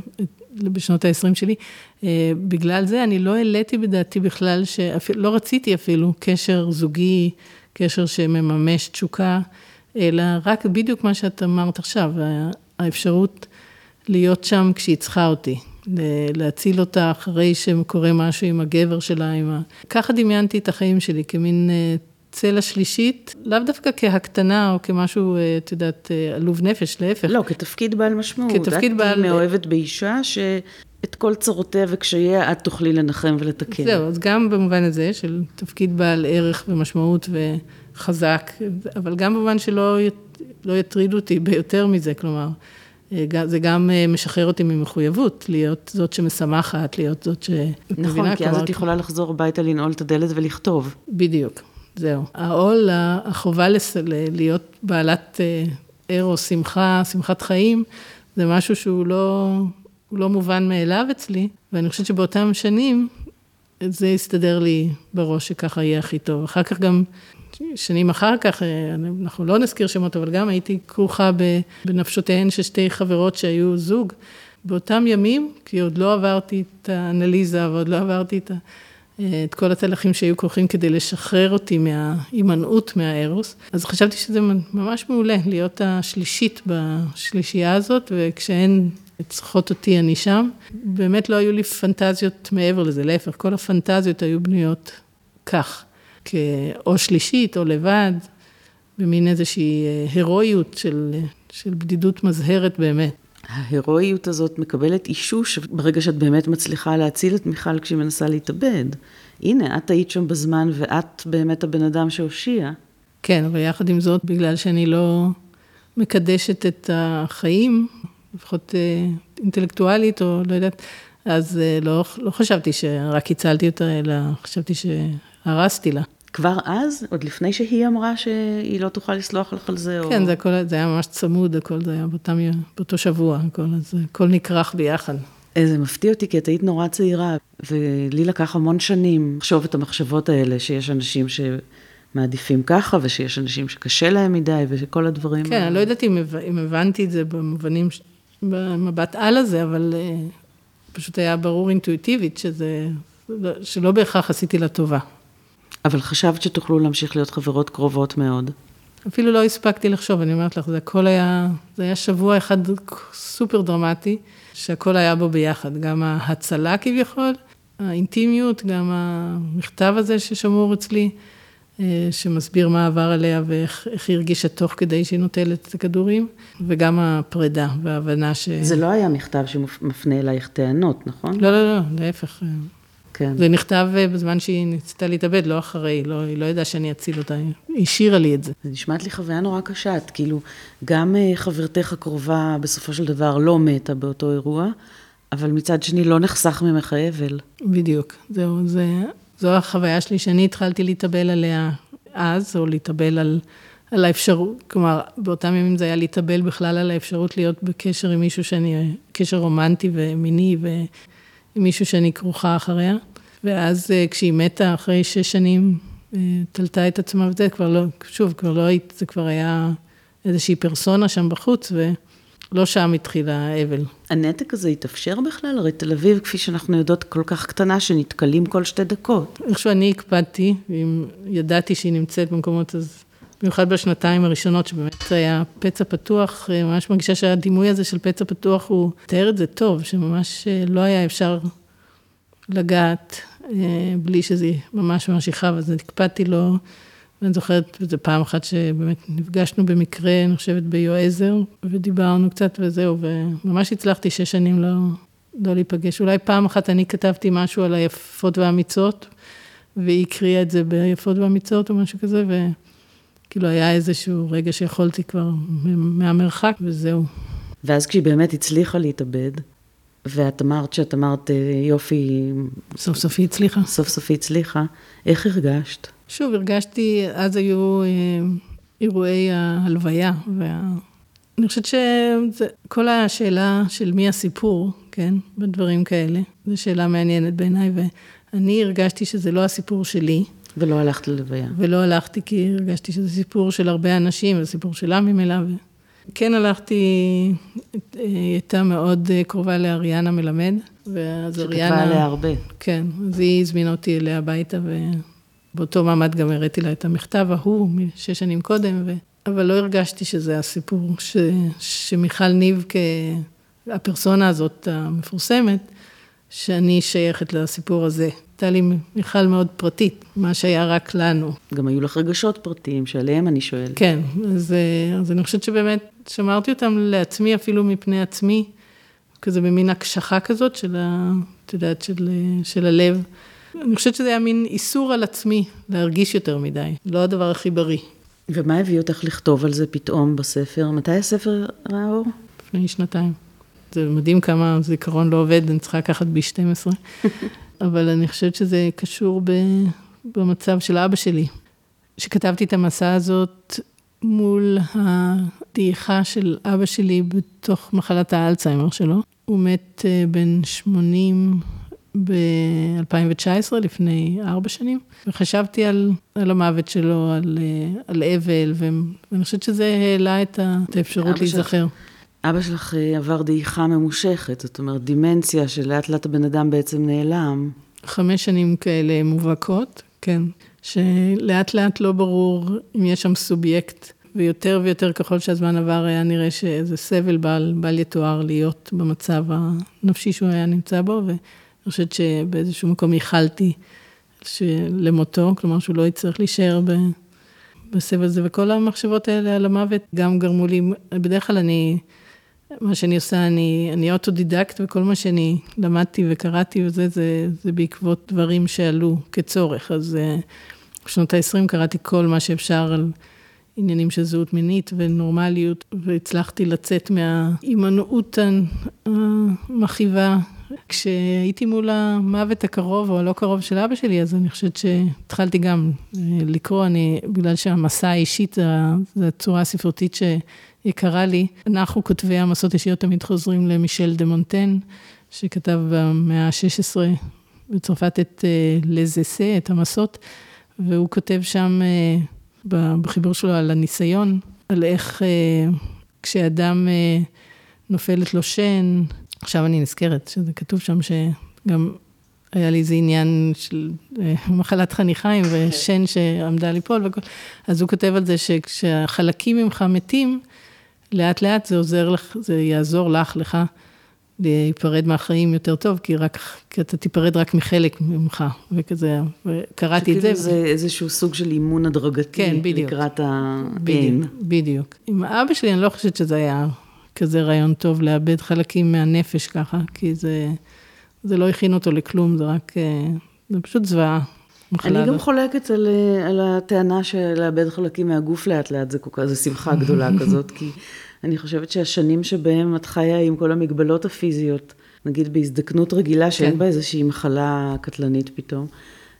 בשנות ה-20 שלי, אה, בגלל זה אני לא העליתי בדעתי בכלל, שאפילו, לא רציתי אפילו קשר זוגי, קשר שמממש תשוקה, אלא רק בדיוק מה שאת אמרת עכשיו, האפשרות להיות שם כשהיא צריכה אותי. להציל אותה אחרי שקורה משהו עם הגבר שלה, עם ה... ככה דמיינתי את החיים שלי, כמין אה, צלע שלישית, לאו דווקא כהקטנה או כמשהו, אה, את יודעת, אה, עלוב נפש, להפך.
לא, כתפקיד בעל משמעות.
כתפקיד בעל...
את מאוהבת באישה שאת כל צרותיה וקשייה את תוכלי לנחם ולתקן.
זהו, אז גם במובן הזה של תפקיד בעל ערך ומשמעות וחזק, אבל גם במובן שלא לא יטרידו אותי ביותר מזה, כלומר. אה, זה גם אה, משחרר אותי ממחויבות, להיות זאת שמשמחת, להיות זאת ש...
נכון, כי אז את יכולה לחזור הביתה, לנעול את הדלת ולכתוב.
בדיוק, זהו. העול, החובה להיות בעלת ארו, אה, שמחה, שמחת חיים, זה משהו שהוא לא, לא מובן מאליו אצלי, ואני חושבת שבאותם שנים, זה הסתדר לי בראש שככה יהיה הכי טוב. אחר כך גם שנים אחר כך, אה, אנחנו לא נזכיר שמות, אבל גם הייתי כרוכה בנפשותיהן של שתי חברות שהיו זוג. באותם ימים, כי עוד לא עברתי את האנליזה ועוד לא עברתי את, אה, את כל התהליכים שהיו כרוכים כדי לשחרר אותי מההימנעות מהארוס, אז חשבתי שזה ממש מעולה להיות השלישית בשלישייה הזאת, וכשהן צריכות אותי, אני שם. באמת לא היו לי פנטזיות מעבר לזה, להפך, כל הפנטזיות היו בנויות כך. או שלישית או לבד, במין איזושהי אה, הירואיות של, של בדידות מזהרת באמת.
ההירואיות הזאת מקבלת אישוש ברגע שאת באמת מצליחה להציל את מיכל כשהיא מנסה להתאבד. הנה, את היית שם בזמן ואת באמת הבן אדם שהושיע.
כן, אבל יחד עם זאת, בגלל שאני לא מקדשת את החיים, לפחות אה, אינטלקטואלית או לא יודעת, אז אה, לא, לא חשבתי שרק הצלתי אותה, אלא חשבתי שהרסתי לה.
כבר אז, עוד לפני שהיא אמרה שהיא לא תוכל לסלוח לך על זה?
כן, או... זה, הכל, זה היה ממש צמוד, הכל זה היה באותם, באותו שבוע, הכל, אז הכל נכרך ביחד.
זה מפתיע אותי, כי את היית נורא צעירה, ולי לקח המון שנים לחשוב את המחשבות האלה, שיש אנשים מעדיפים ככה, ושיש אנשים שקשה להם מדי, וכל הדברים.
כן, אני לא יודעת אם, אם הבנתי את זה במובנים, במבט על הזה, אבל uh, פשוט היה ברור אינטואיטיבית שזה, שלא בהכרח עשיתי לה טובה.
אבל חשבת שתוכלו להמשיך להיות חברות קרובות מאוד.
אפילו לא הספקתי לחשוב, אני אומרת לך, זה הכל היה, זה היה שבוע אחד סופר דרמטי, שהכל היה בו ביחד, גם ההצלה כביכול, האינטימיות, גם המכתב הזה ששמור אצלי, אה, שמסביר מה עבר עליה ואיך היא הרגישה תוך כדי שהיא נוטלת את הכדורים, וגם הפרידה וההבנה ש...
זה לא היה מכתב שמפנה אלייך טענות, נכון?
לא, לא, לא, להפך. כן. זה נכתב אה, בזמן שהיא ניסתה להתאבד, לא אחרי, לא, היא לא ידעה שאני אציל אותה, היא השאירה לי את זה.
זה נשמעת לי חוויה נורא קשה, את כאילו, גם אה, חברתך הקרובה בסופו של דבר לא מתה באותו אירוע, אבל מצד שני לא נחסך ממך האבל.
בדיוק, זהו, זה, זו החוויה שלי שאני התחלתי להתאבל עליה אז, או להתאבל על, על האפשרות, כלומר, באותם ימים זה היה להתאבל בכלל על האפשרות להיות בקשר עם מישהו שאני, קשר רומנטי ומיני, ו... עם מישהו שאני כרוכה אחריה. ואז אה, כשהיא מתה אחרי שש שנים, אה, תלתה את עצמה וזה, כבר לא, שוב, כבר לא היית, זה כבר היה איזושהי פרסונה שם בחוץ, ולא שם התחיל האבל.
הנתק הזה התאפשר בכלל? הרי תל אביב, כפי שאנחנו יודעות, כל כך קטנה, שנתקלים כל שתי דקות.
איכשהו אני הקפדתי, ואם ידעתי שהיא נמצאת במקומות, אז במיוחד בשנתיים הראשונות, שבאמת היה פצע פתוח, אה, ממש מרגישה שהדימוי הזה של פצע פתוח, הוא תיאר את זה טוב, שממש לא היה אפשר לגעת אה, בלי שזה ממש ממש יכאב, אז הקפדתי לו, ואני זוכרת, וזו פעם אחת שבאמת נפגשנו במקרה, אני חושבת ביועזר, ודיברנו קצת וזהו, וממש הצלחתי שש שנים לא, לא להיפגש. אולי פעם אחת אני כתבתי משהו על היפות והאמיצות, והיא הקריאה את זה ביפות והאמיצות או משהו כזה, וכאילו היה איזשהו רגע שיכולתי כבר מהמרחק, וזהו.
ואז כשהיא באמת הצליחה להתאבד, ואת אמרת שאת אמרת, יופי...
סוף סוף היא הצליחה.
סוף סוף היא הצליחה. איך הרגשת?
שוב, הרגשתי, אז היו אה, אירועי ההלוויה, ואני חושבת שכל השאלה של מי הסיפור, כן, בדברים כאלה, זו שאלה מעניינת בעיניי, ואני הרגשתי שזה לא הסיפור שלי.
ולא הלכת ללוויה.
ולא הלכתי כי הרגשתי שזה סיפור של הרבה אנשים, זה סיפור שלה ממילא. כן הלכתי, היא הייתה מאוד קרובה לאריאנה מלמד.
ואז אריאנה... שכתבה עליה הרבה.
כן, אז היא הזמינה אותי אליה הביתה, ובאותו מעמד גם הראיתי לה את המכתב ההוא, משש שנים קודם, ו... אבל לא הרגשתי שזה הסיפור, ש... שמיכל ניב, כהפרסונה הזאת המפורסמת, שאני שייכת לסיפור הזה. הייתה לי מיכל מאוד פרטית, מה שהיה רק לנו.
גם היו לך רגשות פרטיים, שעליהם אני שואלת.
כן, אז, אז אני חושבת שבאמת שמרתי אותם לעצמי, אפילו מפני עצמי, כזה במין הקשחה כזאת של, ה, את יודעת, של, של הלב. אני חושבת שזה היה מין איסור על עצמי להרגיש יותר מדי, לא הדבר הכי בריא.
ומה הביא אותך לכתוב על זה פתאום בספר? מתי הספר ראה אור?
לפני שנתיים. זה מדהים כמה זיכרון לא עובד, אני צריכה לקחת ב-12. אבל אני חושבת שזה קשור ב, במצב של אבא שלי. שכתבתי את המסע הזאת מול הדעיכה של אבא שלי בתוך מחלת האלצהיימר שלו. הוא מת אה, בן 80 ב-2019, לפני ארבע שנים, וחשבתי על, על המוות שלו, על, אה, על אבל, ואני חושבת שזה העלה את האפשרות להיזכר. של...
אבא שלך אה, עבר דעיכה ממושכת, זאת אומרת, דימנציה שלאט לאט הבן אדם בעצם נעלם.
חמש שנים כאלה מובהקות, כן, שלאט לאט לא ברור אם יש שם סובייקט, ויותר ויותר ככל שהזמן עבר היה נראה שזה סבל בל, בל יתואר להיות במצב הנפשי שהוא היה נמצא בו, ואני חושבת שבאיזשהו מקום ייחלתי למותו, כלומר שהוא לא יצטרך להישאר ב... בסבל הזה, וכל המחשבות האלה על המוות גם גרמו לי, בדרך כלל אני מה שאני עושה, אני, אני אוטודידקט, וכל מה שאני למדתי וקראתי וזה, זה, זה בעקבות דברים שעלו כצורך. אז אה, בשנות ה-20 קראתי כל מה שאפשר על עניינים של זהות מינית ונורמליות, והצלחתי לצאת מההימנעות המכאיבה. כשהייתי מול המוות הקרוב או הלא קרוב של אבא שלי, אז אני חושבת שהתחלתי גם אה, לקרוא, אני, בגלל שהמסע האישית, זו הצורה הספרותית ש... יקרה לי. אנחנו, כותבי המסות אישיות, תמיד חוזרים למישל דה מונטן, שכתב במאה ה-16 בצרפת את לזסה, את המסות, והוא כותב שם בחיבור שלו על הניסיון, על איך כשאדם נופלת לו שן, עכשיו אני נזכרת שזה כתוב שם שגם היה לי איזה עניין של מחלת חניכיים ושן שעמדה ליפול וכל, אז הוא כותב על זה שכשהחלקים ממך מתים, לאט לאט זה עוזר לך, זה יעזור לך, לך, להיפרד מהחיים יותר טוב, כי רק, כי אתה תיפרד רק מחלק ממך, וכזה, וקראתי את זה.
שכאילו זה איזשהו סוג של אימון הדרגתי.
כן, בדיוק.
לקראת האין.
בדיוק, בדיוק. עם אבא שלי, אני לא חושבת שזה היה כזה רעיון טוב לאבד חלקים מהנפש ככה, כי זה, זה לא הכין אותו לכלום, זה רק, זה פשוט זוועה.
אני גם חולקת על, על הטענה של לאבד חלקים מהגוף לאט לאט, זה כל זו שמחה גדולה כזאת, כי אני חושבת שהשנים שבהם את חיה עם כל המגבלות הפיזיות, נגיד בהזדקנות רגילה, שאין כן. בה איזושהי מחלה קטלנית פתאום,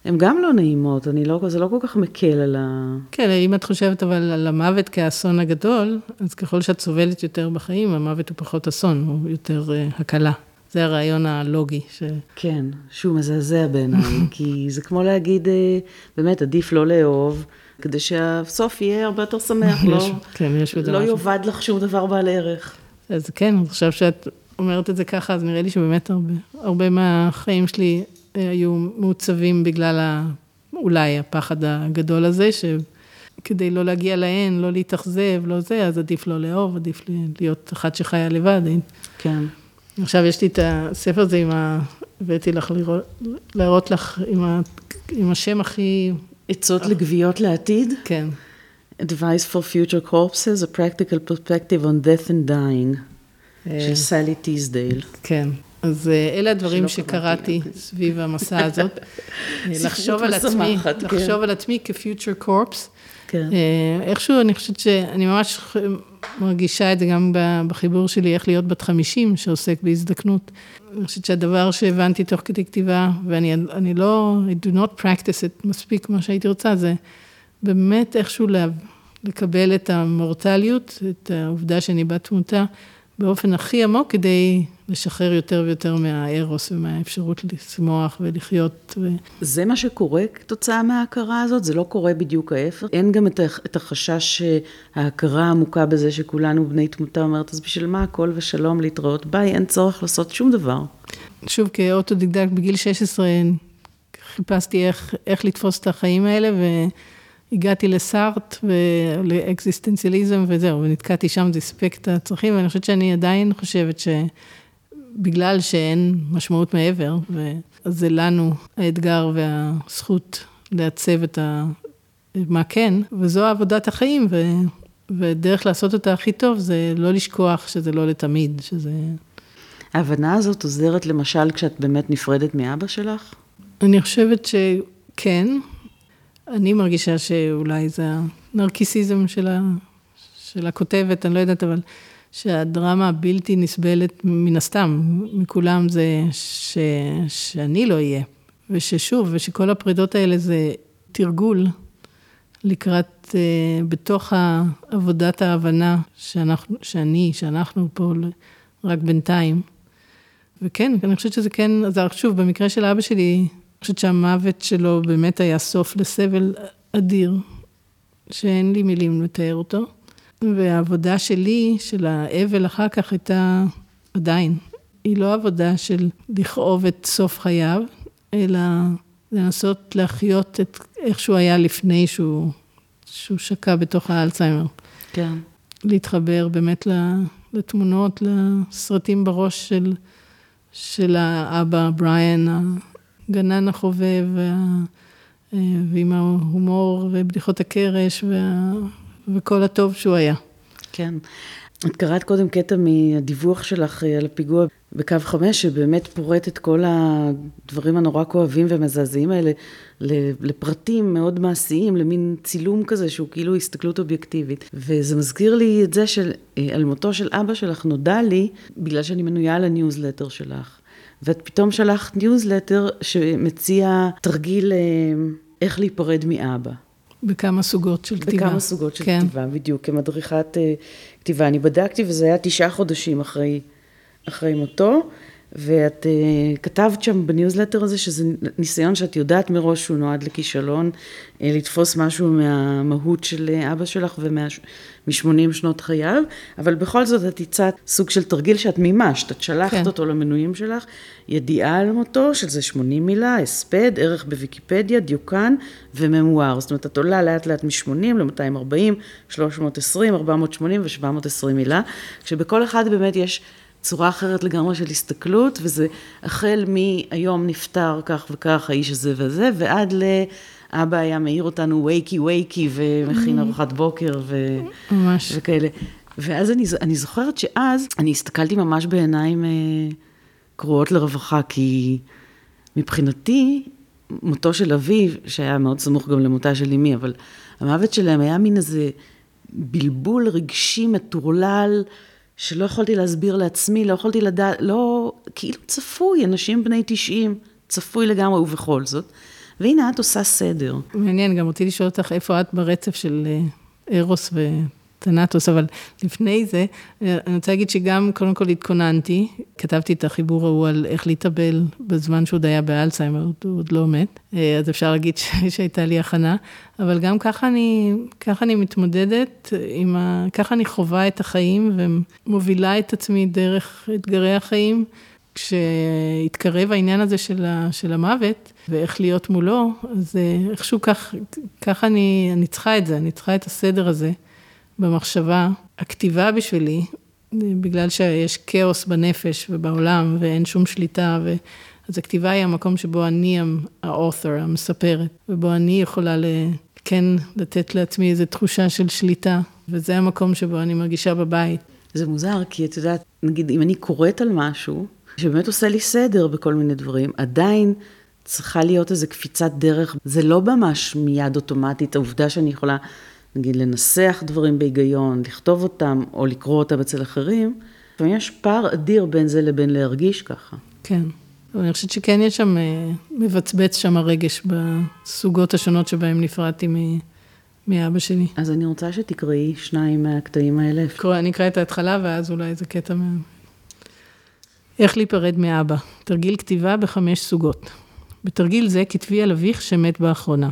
הן גם לא נעימות, אני לא, זה לא כל כך מקל על ה...
כן, אם את חושבת אבל על המוות כאסון הגדול, אז ככל שאת סובלת יותר בחיים, המוות הוא פחות אסון, הוא יותר uh, הקלה. זה הרעיון הלוגי. ש...
כן, שהוא מזעזע בעיניי, כי זה כמו להגיד, אה, באמת, עדיף לא לאהוב, כדי שהסוף יהיה הרבה יותר שמח, לא,
כן, יש
לא יאבד לך שום דבר בעל ערך.
אז כן, עכשיו שאת אומרת את זה ככה, אז נראה לי שבאמת הרבה, הרבה מהחיים שלי אה, היו מעוצבים בגלל ה, אולי הפחד הגדול הזה, שכדי לא להגיע להן, לא להתאכזב, לא זה, אז עדיף לא לאהוב, עדיף להיות אחת שחיה לבד.
כן.
עכשיו יש לי את הספר הזה עם ה... הבאתי לך לראות, להראות לך עם, ה, עם השם הכי...
עצות לגוויות לעתיד?
כן.
Advice for Future Corpses, a Practical Perspective on Death and Dying, של סלי טיזדייל.
כן. אז אלה הדברים שקראתי סביב המסע הזאת. לחשוב על עצמי, כן. לחשוב על עצמי כפיוטר קורפס.
כן.
איכשהו אני חושבת שאני ממש מרגישה את זה גם בחיבור שלי, איך להיות בת 50, שעוסק בהזדקנות. אני חושבת שהדבר שהבנתי תוך כדי כתיבה, ואני לא, I do not practice it מספיק כמו שהייתי רוצה, זה באמת איכשהו לקבל את המורטליות, את העובדה שאני בת תמותה, באופן הכי עמוק, כדי לשחרר יותר ויותר מהארוס ומהאפשרות לשמוח ולחיות. ו...
זה מה שקורה כתוצאה מההכרה הזאת? זה לא קורה בדיוק ההפך? אין גם את החשש ההכרה העמוקה בזה שכולנו בני תמותה אומרת, אז בשביל מה הכל ושלום להתראות ביי, אין צורך לעשות שום דבר.
שוב, כאוטודידקט בגיל 16 חיפשתי איך, איך לתפוס את החיים האלה, ו... הגעתי לסארט ולאקזיסטנציאליזם וזהו, ונתקעתי שם, זה הספק את הצרכים, ואני חושבת שאני עדיין חושבת שבגלל שאין משמעות מעבר, אז זה לנו האתגר והזכות לעצב את ה... מה כן, וזו עבודת החיים, ו... ודרך לעשות אותה הכי טוב זה לא לשכוח שזה לא לתמיד, שזה...
ההבנה הזאת עוזרת למשל כשאת באמת נפרדת מאבא שלך?
אני חושבת שכן, אני מרגישה שאולי זה הנרקיסיזם של, ה, של הכותבת, אני לא יודעת, אבל שהדרמה הבלתי נסבלת מן הסתם, מכולם זה ש, שאני לא אהיה. וששוב, ושכל הפרידות האלה זה תרגול לקראת, אה, בתוך עבודת ההבנה שאנחנו, שאני, שאנחנו פה רק בינתיים. וכן, אני חושבת שזה כן עזר. שוב, במקרה של אבא שלי, אני חושבת שהמוות שלו באמת היה סוף לסבל אדיר, שאין לי מילים לתאר אותו. והעבודה שלי, של האבל אחר כך, הייתה עדיין. היא לא עבודה של לכאוב את סוף חייו, אלא לנסות להחיות את איך שהוא היה לפני שהוא, שהוא שקע בתוך האלצהיימר.
כן.
להתחבר באמת לתמונות, לסרטים בראש של, של האבא בריאן, הגנן החובב, וה, אה, ועם ההומור ובדיחות הקרש וה, וכל הטוב שהוא היה.
כן. את קראת קודם קטע מהדיווח שלך אה, על הפיגוע בקו חמש, שבאמת פורט את כל הדברים הנורא כואבים ומזעזעים האלה לפרטים מאוד מעשיים, למין צילום כזה שהוא כאילו הסתכלות אובייקטיבית. וזה מזכיר לי את זה שעל אה, מותו של אבא שלך נודע לי, בגלל שאני מנויה לניוזלטר שלך. ואת פתאום שלחת ניוזלטר שמציע תרגיל אה, איך להיפרד מאבא.
בכמה סוגות של כתיבה.
בכמה סוגות של כן. כתיבה, בדיוק, כמדריכת אה, כתיבה. אני בדקתי וזה היה תשעה חודשים אחרי, אחרי מותו, ואת uh, כתבת שם בניוזלטר הזה שזה ניסיון שאת יודעת מראש שהוא נועד לכישלון, uh, לתפוס משהו מהמהות של אבא שלך ומ-80 שנות חייו, אבל בכל זאת את הצעת סוג של תרגיל שאת מימשת, את שלחת כן. אותו למנויים שלך, ידיעה על מותו, שזה 80 מילה, הספד, ערך בוויקיפדיה, דיוקן וממואר. זאת אומרת, את עולה לאט לאט מ-80 ל-240, 320, 480 ו-720 מילה, כשבכל אחד באמת יש... צורה אחרת לגמרי של הסתכלות, וזה החל מהיום נפטר כך וכך האיש הזה וזה, ועד לאבא היה מעיר אותנו וייקי וייקי ומכין mm. ארוחת בוקר ו... ממש. וכאלה. ואז אני, אני זוכרת שאז אני הסתכלתי ממש בעיניים אה, קרועות לרווחה, כי מבחינתי, מותו של אביו, שהיה מאוד סמוך גם למותה של אמי, אבל המוות שלהם היה מין איזה בלבול רגשי מטורלל. שלא יכולתי להסביר לעצמי, לא יכולתי לדעת, לא, כאילו צפוי, אנשים בני 90, צפוי לגמרי ובכל זאת. והנה את עושה סדר.
מעניין, גם רציתי לשאול אותך איפה את ברצף של אה, ארוס ו... תנטוס, אבל לפני זה, אני רוצה להגיד שגם, קודם כל התכוננתי, כתבתי את החיבור ההוא על איך להתאבל בזמן שהוא עוד היה באלצהיימר, הוא עוד לא מת, אה, אז אפשר להגיד שהייתה לי הכנה, אבל גם ככה אני, ככה אני מתמודדת, עם ה, ככה אני חווה את החיים ומובילה את עצמי דרך אתגרי החיים. כשהתקרב העניין הזה של, ה, של המוות, ואיך להיות מולו, אז אה, איכשהו כך, ככה אני, אני צריכה את זה, אני צריכה את הסדר הזה. במחשבה. הכתיבה בשבילי, בגלל שיש כאוס בנפש ובעולם ואין שום שליטה, ו... אז הכתיבה היא המקום שבו אני האות'ר, המספרת, ובו אני יכולה ל... כן לתת לעצמי איזו תחושה של שליטה, וזה המקום שבו אני מרגישה בבית.
זה מוזר, כי את יודעת, נגיד, אם אני קוראת על משהו, שבאמת עושה לי סדר בכל מיני דברים, עדיין צריכה להיות איזו קפיצת דרך. זה לא ממש מיד אוטומטית, העובדה שאני יכולה נגיד לנסח דברים בהיגיון, לכתוב אותם או לקרוא אותם אצל אחרים, לפעמים יש פער אדיר בין זה לבין להרגיש ככה.
כן. אבל אני חושבת שכן יש שם, אה, מבצבץ שם הרגש בסוגות השונות שבהם נפרדתי מ... מאבא שלי.
אז אני רוצה שתקראי שניים מהקטעים האלה.
קרוא, אני אקרא את ההתחלה ואז אולי איזה קטע מה... איך להיפרד מאבא, תרגיל כתיבה בחמש סוגות. בתרגיל זה כתבי על אביך שמת באחרונה.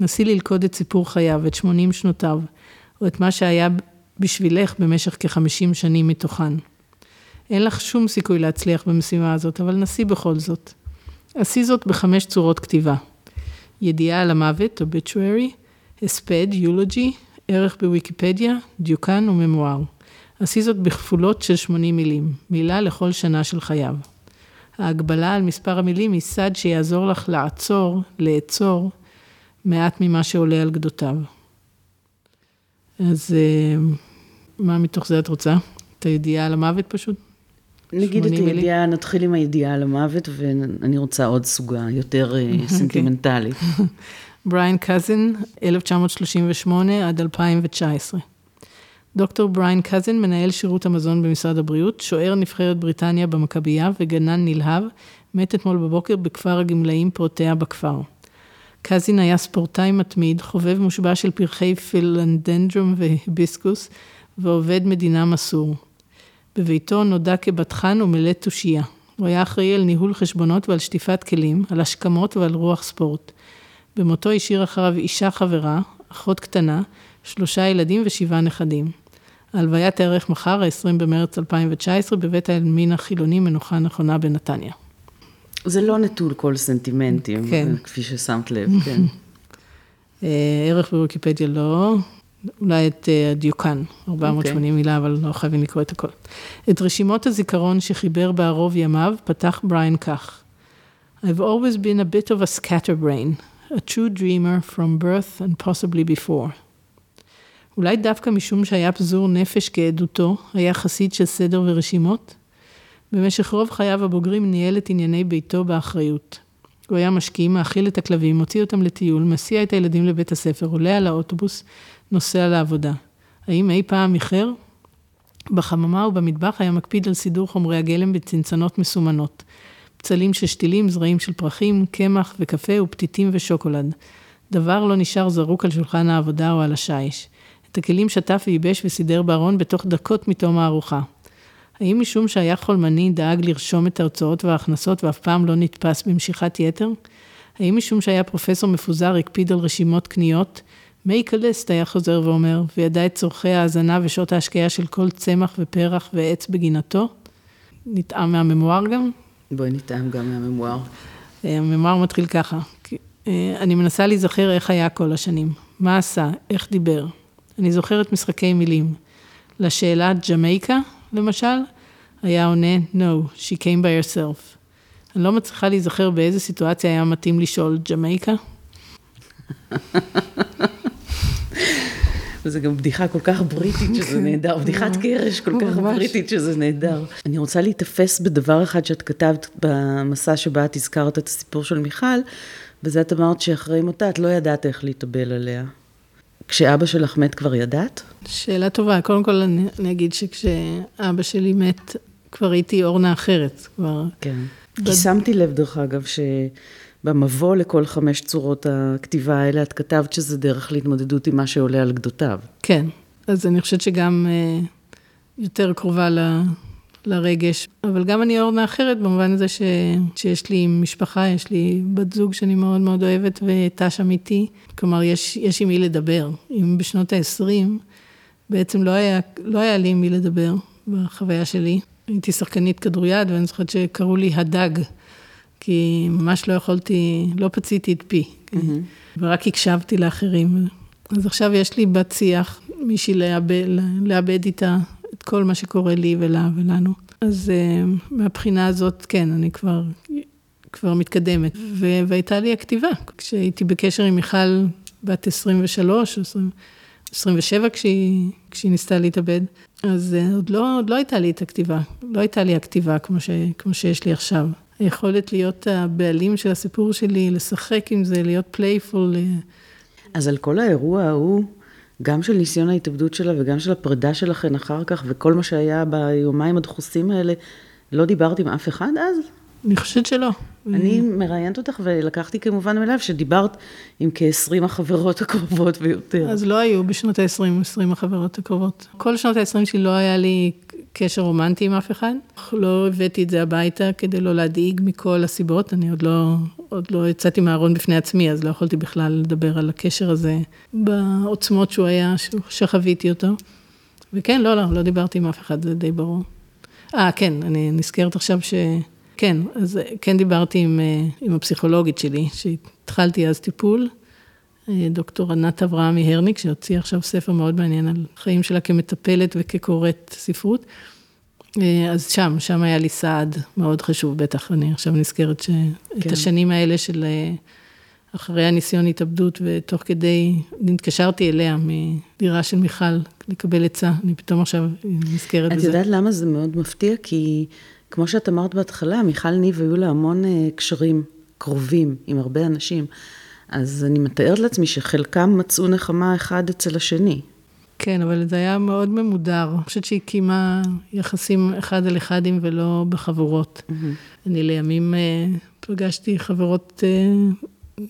נסי ללכוד את סיפור חייו, את 80 שנותיו, או את מה שהיה בשבילך במשך כ-50 שנים מתוכן. אין לך שום סיכוי להצליח במשימה הזאת, אבל נסי בכל זאת. עשי זאת בחמש צורות כתיבה. ידיעה על המוות, obituary, הספד, יולוגי, ערך בוויקיפדיה, דיוקן וממואר. עשי זאת בכפולות של 80 מילים, מילה לכל שנה של חייו. ההגבלה על מספר המילים היא סד שיעזור לך לעצור, לאצור, מעט ממה שעולה על גדותיו. אז אה, מה מתוך זה את רוצה? את הידיעה על המוות פשוט?
נגיד את הידיעה, נתחיל עם הידיעה על המוות, ואני רוצה עוד סוגה, יותר אה, אוקיי. סנטימנטלית.
בריין קזין, 1938 עד 2019. דוקטור בריין קזין, מנהל שירות המזון במשרד הבריאות, שוער נבחרת בריטניה במכבייה וגנן נלהב, מת אתמול בבוקר בכפר הגמלאים פרוטיה בכפר. קזין היה ספורטאי מתמיד, חובב מושבע של פרחי פילנדנדרום והיביסקוס, ועובד מדינה מסור. בביתו נודע כבטחן ומלא תושייה. הוא היה אחראי על ניהול חשבונות ועל שטיפת כלים, על השכמות ועל רוח ספורט. במותו השאיר אחריו אישה חברה, אחות קטנה, שלושה ילדים ושבעה נכדים. ההלוויה תארך מחר, ה-20 במרץ 2019, בבית העלמין החילוני מנוחה נכונה בנתניה.
זה לא נטול כל סנטימנטים, כן. כפי ששמת לב, כן.
אה, ערך בוויקיפדיה לא, אולי את אה, הדיוקן, 480 okay. אוקיי. מילה, אבל לא חייבים לקרוא את הכל. את רשימות הזיכרון שחיבר בערוב ימיו, פתח בריין כך: I've always been a bit of a scatterbrain, a true dreamer from birth and possibly before. אולי דווקא משום שהיה פזור נפש כעדותו, היה חסיד של סדר ורשימות? במשך רוב חייו הבוגרים ניהל את ענייני ביתו באחריות. הוא היה משקיעים, מאכיל את הכלבים, מוציא אותם לטיול, מסיע את הילדים לבית הספר, עולה על האוטובוס, נוסע לעבודה. האם אי פעם איחר? בחממה ובמטבח היה מקפיד על סידור חומרי הגלם בצנצנות מסומנות. פצלים של שתילים, זרעים של פרחים, קמח וקפה ופתיתים ושוקולד. דבר לא נשאר זרוק על שולחן העבודה או על השיש. את הכלים שטף וייבש וסידר בארון בתוך דקות מתום הארוחה. האם משום שהיה חולמני דאג לרשום את ההוצאות וההכנסות ואף פעם לא נתפס במשיכת יתר? האם משום שהיה פרופסור מפוזר הקפיד על רשימות קניות? a list היה חוזר ואומר, וידע את צורכי ההאזנה ושעות ההשקיה של כל צמח ופרח ועץ בגינתו? נטעם מהממואר גם?
בואי נטעם גם מהממואר.
אה, הממואר מתחיל ככה, אה, אני מנסה להיזכר איך היה כל השנים, מה עשה, איך דיבר. אני זוכרת משחקי מילים. לשאלה ג'מייקה, למשל, היה עונה, no, she came by herself. אני לא מצליחה להיזכר באיזה סיטואציה היה מתאים לשאול ג'מייקה.
וזה גם בדיחה כל כך בריטית שזה כן. נהדר, בדיחת קרש כל כך בריטית שזה נהדר. אני רוצה להיתפס בדבר אחד שאת כתבת במסע שבה את הזכרת את הסיפור של מיכל, וזה את אמרת שאחרי מותה את לא ידעת איך להתאבל עליה. כשאבא שלך מת כבר ידעת?
שאלה טובה. קודם כל אני, אני אגיד שכשאבא שלי מת, כבר הייתי אורנה אחרת. כבר...
כן. בד... כי שמתי לב, דרך אגב, שבמבוא לכל חמש צורות הכתיבה האלה, את כתבת שזה דרך להתמודדות עם מה שעולה על גדותיו.
כן. אז אני חושבת שגם אה, יותר קרובה ל... לרגש, אבל גם אני אורנה אחרת במובן הזה ש... שיש לי משפחה, יש לי בת זוג שאני מאוד מאוד אוהבת והייתה שם איתי, כלומר יש, יש עם מי לדבר. אם בשנות ה-20 בעצם לא היה, לא היה לי עם מי לדבר בחוויה שלי. הייתי שחקנית כדוריד ואני זוכרת שקראו לי הדג, כי ממש לא יכולתי, לא פציתי את פי, mm-hmm. ורק הקשבתי לאחרים. אז עכשיו יש לי בת שיח, מישהי לאבד, לאבד איתה את כל מה שקורה לי ולה ולנו. אז אה, מהבחינה הזאת, כן, אני כבר, כבר מתקדמת. ו- והייתה לי הכתיבה. כשהייתי בקשר עם מיכל בת 23, 20, 27 כשהיא, כשהיא ניסתה להתאבד, אז אה, עוד, לא, עוד לא הייתה לי את הכתיבה. לא הייתה לי הכתיבה כמו, ש, כמו שיש לי עכשיו. היכולת להיות הבעלים של הסיפור שלי, לשחק עם זה, להיות playful. אה.
אז על כל האירוע ההוא, גם של ניסיון ההתאבדות שלה וגם של הפרידה שלכן אחר כך, וכל מה שהיה ביומיים הדחוסים האלה, לא דיברת עם אף אחד אז?
אני חושבת שלא.
אני מראיינת אותך ולקחתי כמובן מאליו שדיברת עם כ-20 החברות הקרובות ויותר.
אז לא היו בשנות ה-20, 20 החברות הקרובות. כל שנות ה-20 שלי לא היה לי קשר רומנטי עם אף אחד. לא הבאתי את זה הביתה כדי לא להדאיג מכל הסיבות, אני עוד לא, עוד לא יצאתי מהארון בפני עצמי, אז לא יכולתי בכלל לדבר על הקשר הזה בעוצמות שהוא היה, שחוויתי אותו. וכן, לא, לא, לא דיברתי עם אף אחד, זה די ברור. אה, כן, אני נזכרת עכשיו ש... כן, אז כן דיברתי עם, עם הפסיכולוגית שלי, שהתחלתי אז טיפול, דוקטור ענת אברהמי הרניק, שהוציאה עכשיו ספר מאוד מעניין על חיים שלה כמטפלת וכקוראת ספרות. אז שם, שם היה לי סעד מאוד חשוב, בטח, אני עכשיו נזכרת שאת כן. השנים האלה של אחרי הניסיון התאבדות, ותוך כדי, התקשרתי אליה מדירה של מיכל לקבל עצה, אני פתאום עכשיו נזכרת
בזה. את יודעת למה זה מאוד מפתיע? כי כמו שאת אמרת בהתחלה, מיכל ניב היו לה המון אה, קשרים קרובים עם הרבה אנשים. אז אני מתארת לעצמי שחלקם מצאו נחמה אחד אצל השני.
כן, אבל זה היה מאוד ממודר. אני חושבת שהיא הקימה יחסים אחד על אחדים ולא בחבורות. Mm-hmm. אני לימים אה, פגשתי חברות אה,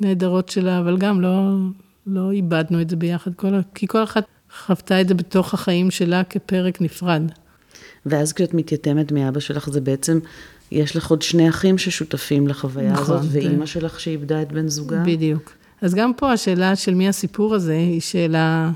נהדרות שלה, אבל גם לא, לא איבדנו את זה ביחד, כל, כי כל אחת חוותה את זה בתוך החיים שלה כפרק נפרד.
ואז כשאת מתייתמת מאבא שלך, זה בעצם יש לך עוד שני אחים ששותפים לחוויה נכון, הזאת, ואימא שלך שאיבדה את בן זוגה.
בדיוק. אז גם פה השאלה של מי הסיפור הזה, היא שאלה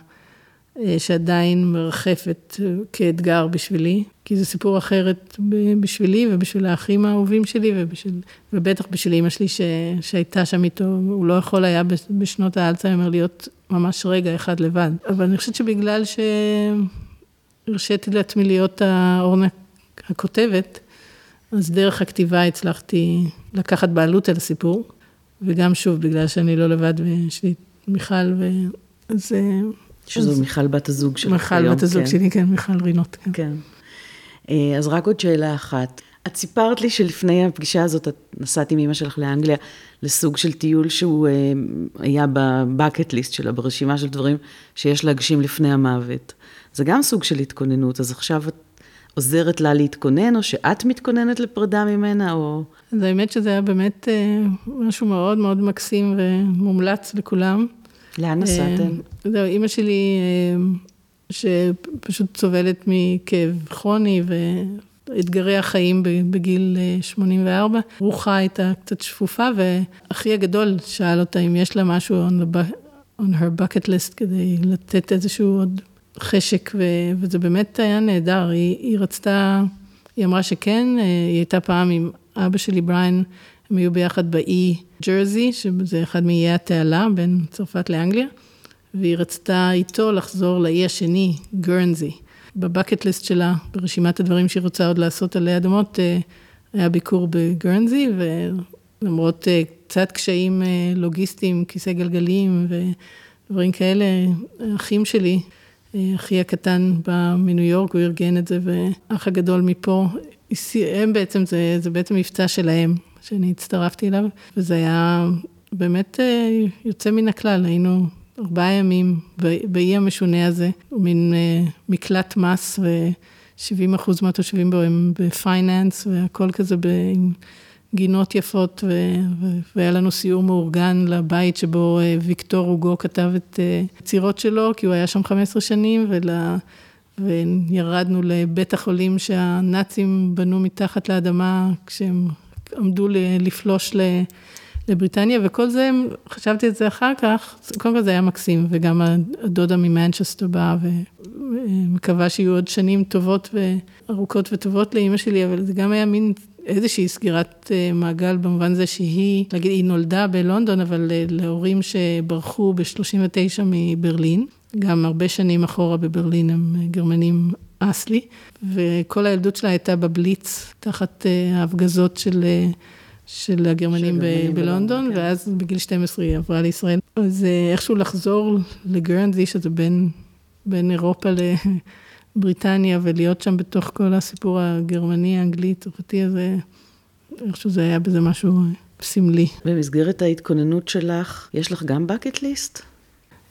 שעדיין מרחפת אה, כאתגר בשבילי, כי זה סיפור אחרת בשבילי ובשביל האחים האהובים שלי, ובשביל, ובטח בשביל אימא שלי ש, שהייתה שם איתו, הוא לא יכול היה בשנות האלצהיימר להיות ממש רגע אחד לבד. אבל אני חושבת שבגלל שהרשיתי לעצמי להיות האורנה הכותבת, אז דרך הכתיבה הצלחתי לקחת בעלות על הסיפור, וגם שוב, בגלל שאני לא לבד ויש לי מיכל, ואז...
שזו. מיכל בת הזוג שלך
מיכל היום. מיכל בת הזוג כן. שלי, כן, מיכל רינות.
כן. כן. אה, אז רק עוד שאלה אחת. את סיפרת לי שלפני הפגישה הזאת, את נסעת עם אמא שלך לאנגליה לסוג של טיול שהוא אה, היה בבקט ליסט שלה, ברשימה של דברים שיש להגשים לפני המוות. זה גם סוג של התכוננות, אז עכשיו את עוזרת לה להתכונן, או שאת מתכוננת לפרידה ממנה, או...
אז האמת שזה היה באמת אה, משהו מאוד מאוד מקסים ומומלץ לכולם.
לאן נסעתם?
אה, זהו, אימא שלי, אה, שפשוט סובלת מכאב כרוני, אתגרי החיים בגיל 84. רוחה הייתה קצת שפופה, ואחי הגדול שאל אותה אם יש לה משהו on, the, on her bucket list כדי לתת איזשהו עוד חשק, ו, וזה באמת היה נהדר. היא, היא רצתה, היא אמרה שכן, היא הייתה פעם עם אבא שלי, בריין, הם היו ביחד באי ג'רזי, שזה אחד מאיי התעלה בין צרפת לאנגליה, והיא רצתה איתו לחזור לאי השני, גרנזי. בבקט ליסט שלה, ברשימת הדברים שהיא רוצה עוד לעשות עלי אדמות, אה, היה ביקור בגרנזי, ולמרות אה, קצת קשיים אה, לוגיסטיים, כיסא גלגלים ודברים כאלה, האחים שלי, אחי הקטן בא מניו יורק, הוא ארגן את זה, ואח הגדול מפה, הם בעצם, זה, זה בעצם מבצע שלהם, שאני הצטרפתי אליו, וזה היה באמת יוצא מן הכלל, היינו ארבעה ימים באי המשונה הזה, מין uh, מקלט מס, ו-70 אחוז מהתושבים בו הם בפייננס, והכל כזה עם גינות יפות, ו- והיה לנו סיור מאורגן לבית שבו uh, ויקטור הוגו כתב את הצירות שלו, כי הוא היה שם 15 שנים, ול... וירדנו לבית החולים שהנאצים בנו מתחת לאדמה, כשהם עמדו לפלוש. לבריטניה, וכל זה, חשבתי את זה אחר כך, קודם כל זה היה מקסים, וגם הדודה ממנצ'סטר באה, ומקווה שיהיו עוד שנים טובות וארוכות וטובות לאימא שלי, אבל זה גם היה מין איזושהי סגירת אה, מעגל, במובן זה שהיא, נגיד, היא נולדה בלונדון, אבל אה, להורים שברחו ב-39 מברלין, גם הרבה שנים אחורה בברלין הם גרמנים אסלי, וכל הילדות שלה הייתה בבליץ, תחת ההפגזות של... של הגרמנים ב- בלונדון, כן. ואז בגיל 12 היא עברה לישראל. אז אה, איכשהו לחזור לגרנזי, שזה בין, בין אירופה לבריטניה, ולהיות שם בתוך כל הסיפור הגרמני, האנגלי, צרפתי הזה, איכשהו זה היה בזה משהו סמלי.
במסגרת ההתכוננות שלך, יש לך גם bucket list?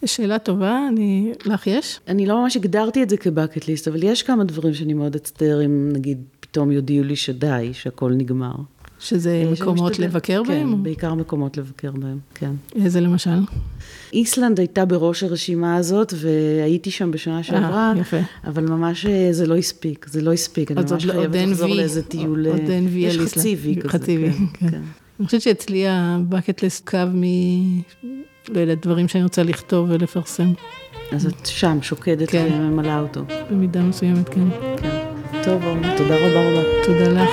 שאלה טובה, אני... לך יש?
אני לא ממש הגדרתי את זה כבקט ליסט, אבל יש כמה דברים שאני מאוד אצטער אם נגיד פתאום יודיעו לי שדי, שהכל נגמר.
שזה מקומות משתדל, לבקר
כן,
בהם?
כן, בעיקר מקומות לבקר בהם, כן.
איזה למשל?
איסלנד הייתה בראש הרשימה הזאת, והייתי שם בשנה אה, שעברה,
יפה.
אבל ממש אה, זה לא הספיק, זה לא הספיק, אני ממש חייבת לחזור לאיזה טיול,
עוד אין וי
יש חצי וי כזה.
חצי וי, כן. כן. כן. אני חושבת שאצלי הבקט ליסט קו מ... לא יודעת, דברים שאני רוצה לכתוב ולפרסם.
אז את שם, שוקדת כן. וממלאה אותו.
במידה מסוימת, כן.
כן. טוב, תודה רבה רבה.
תודה לך.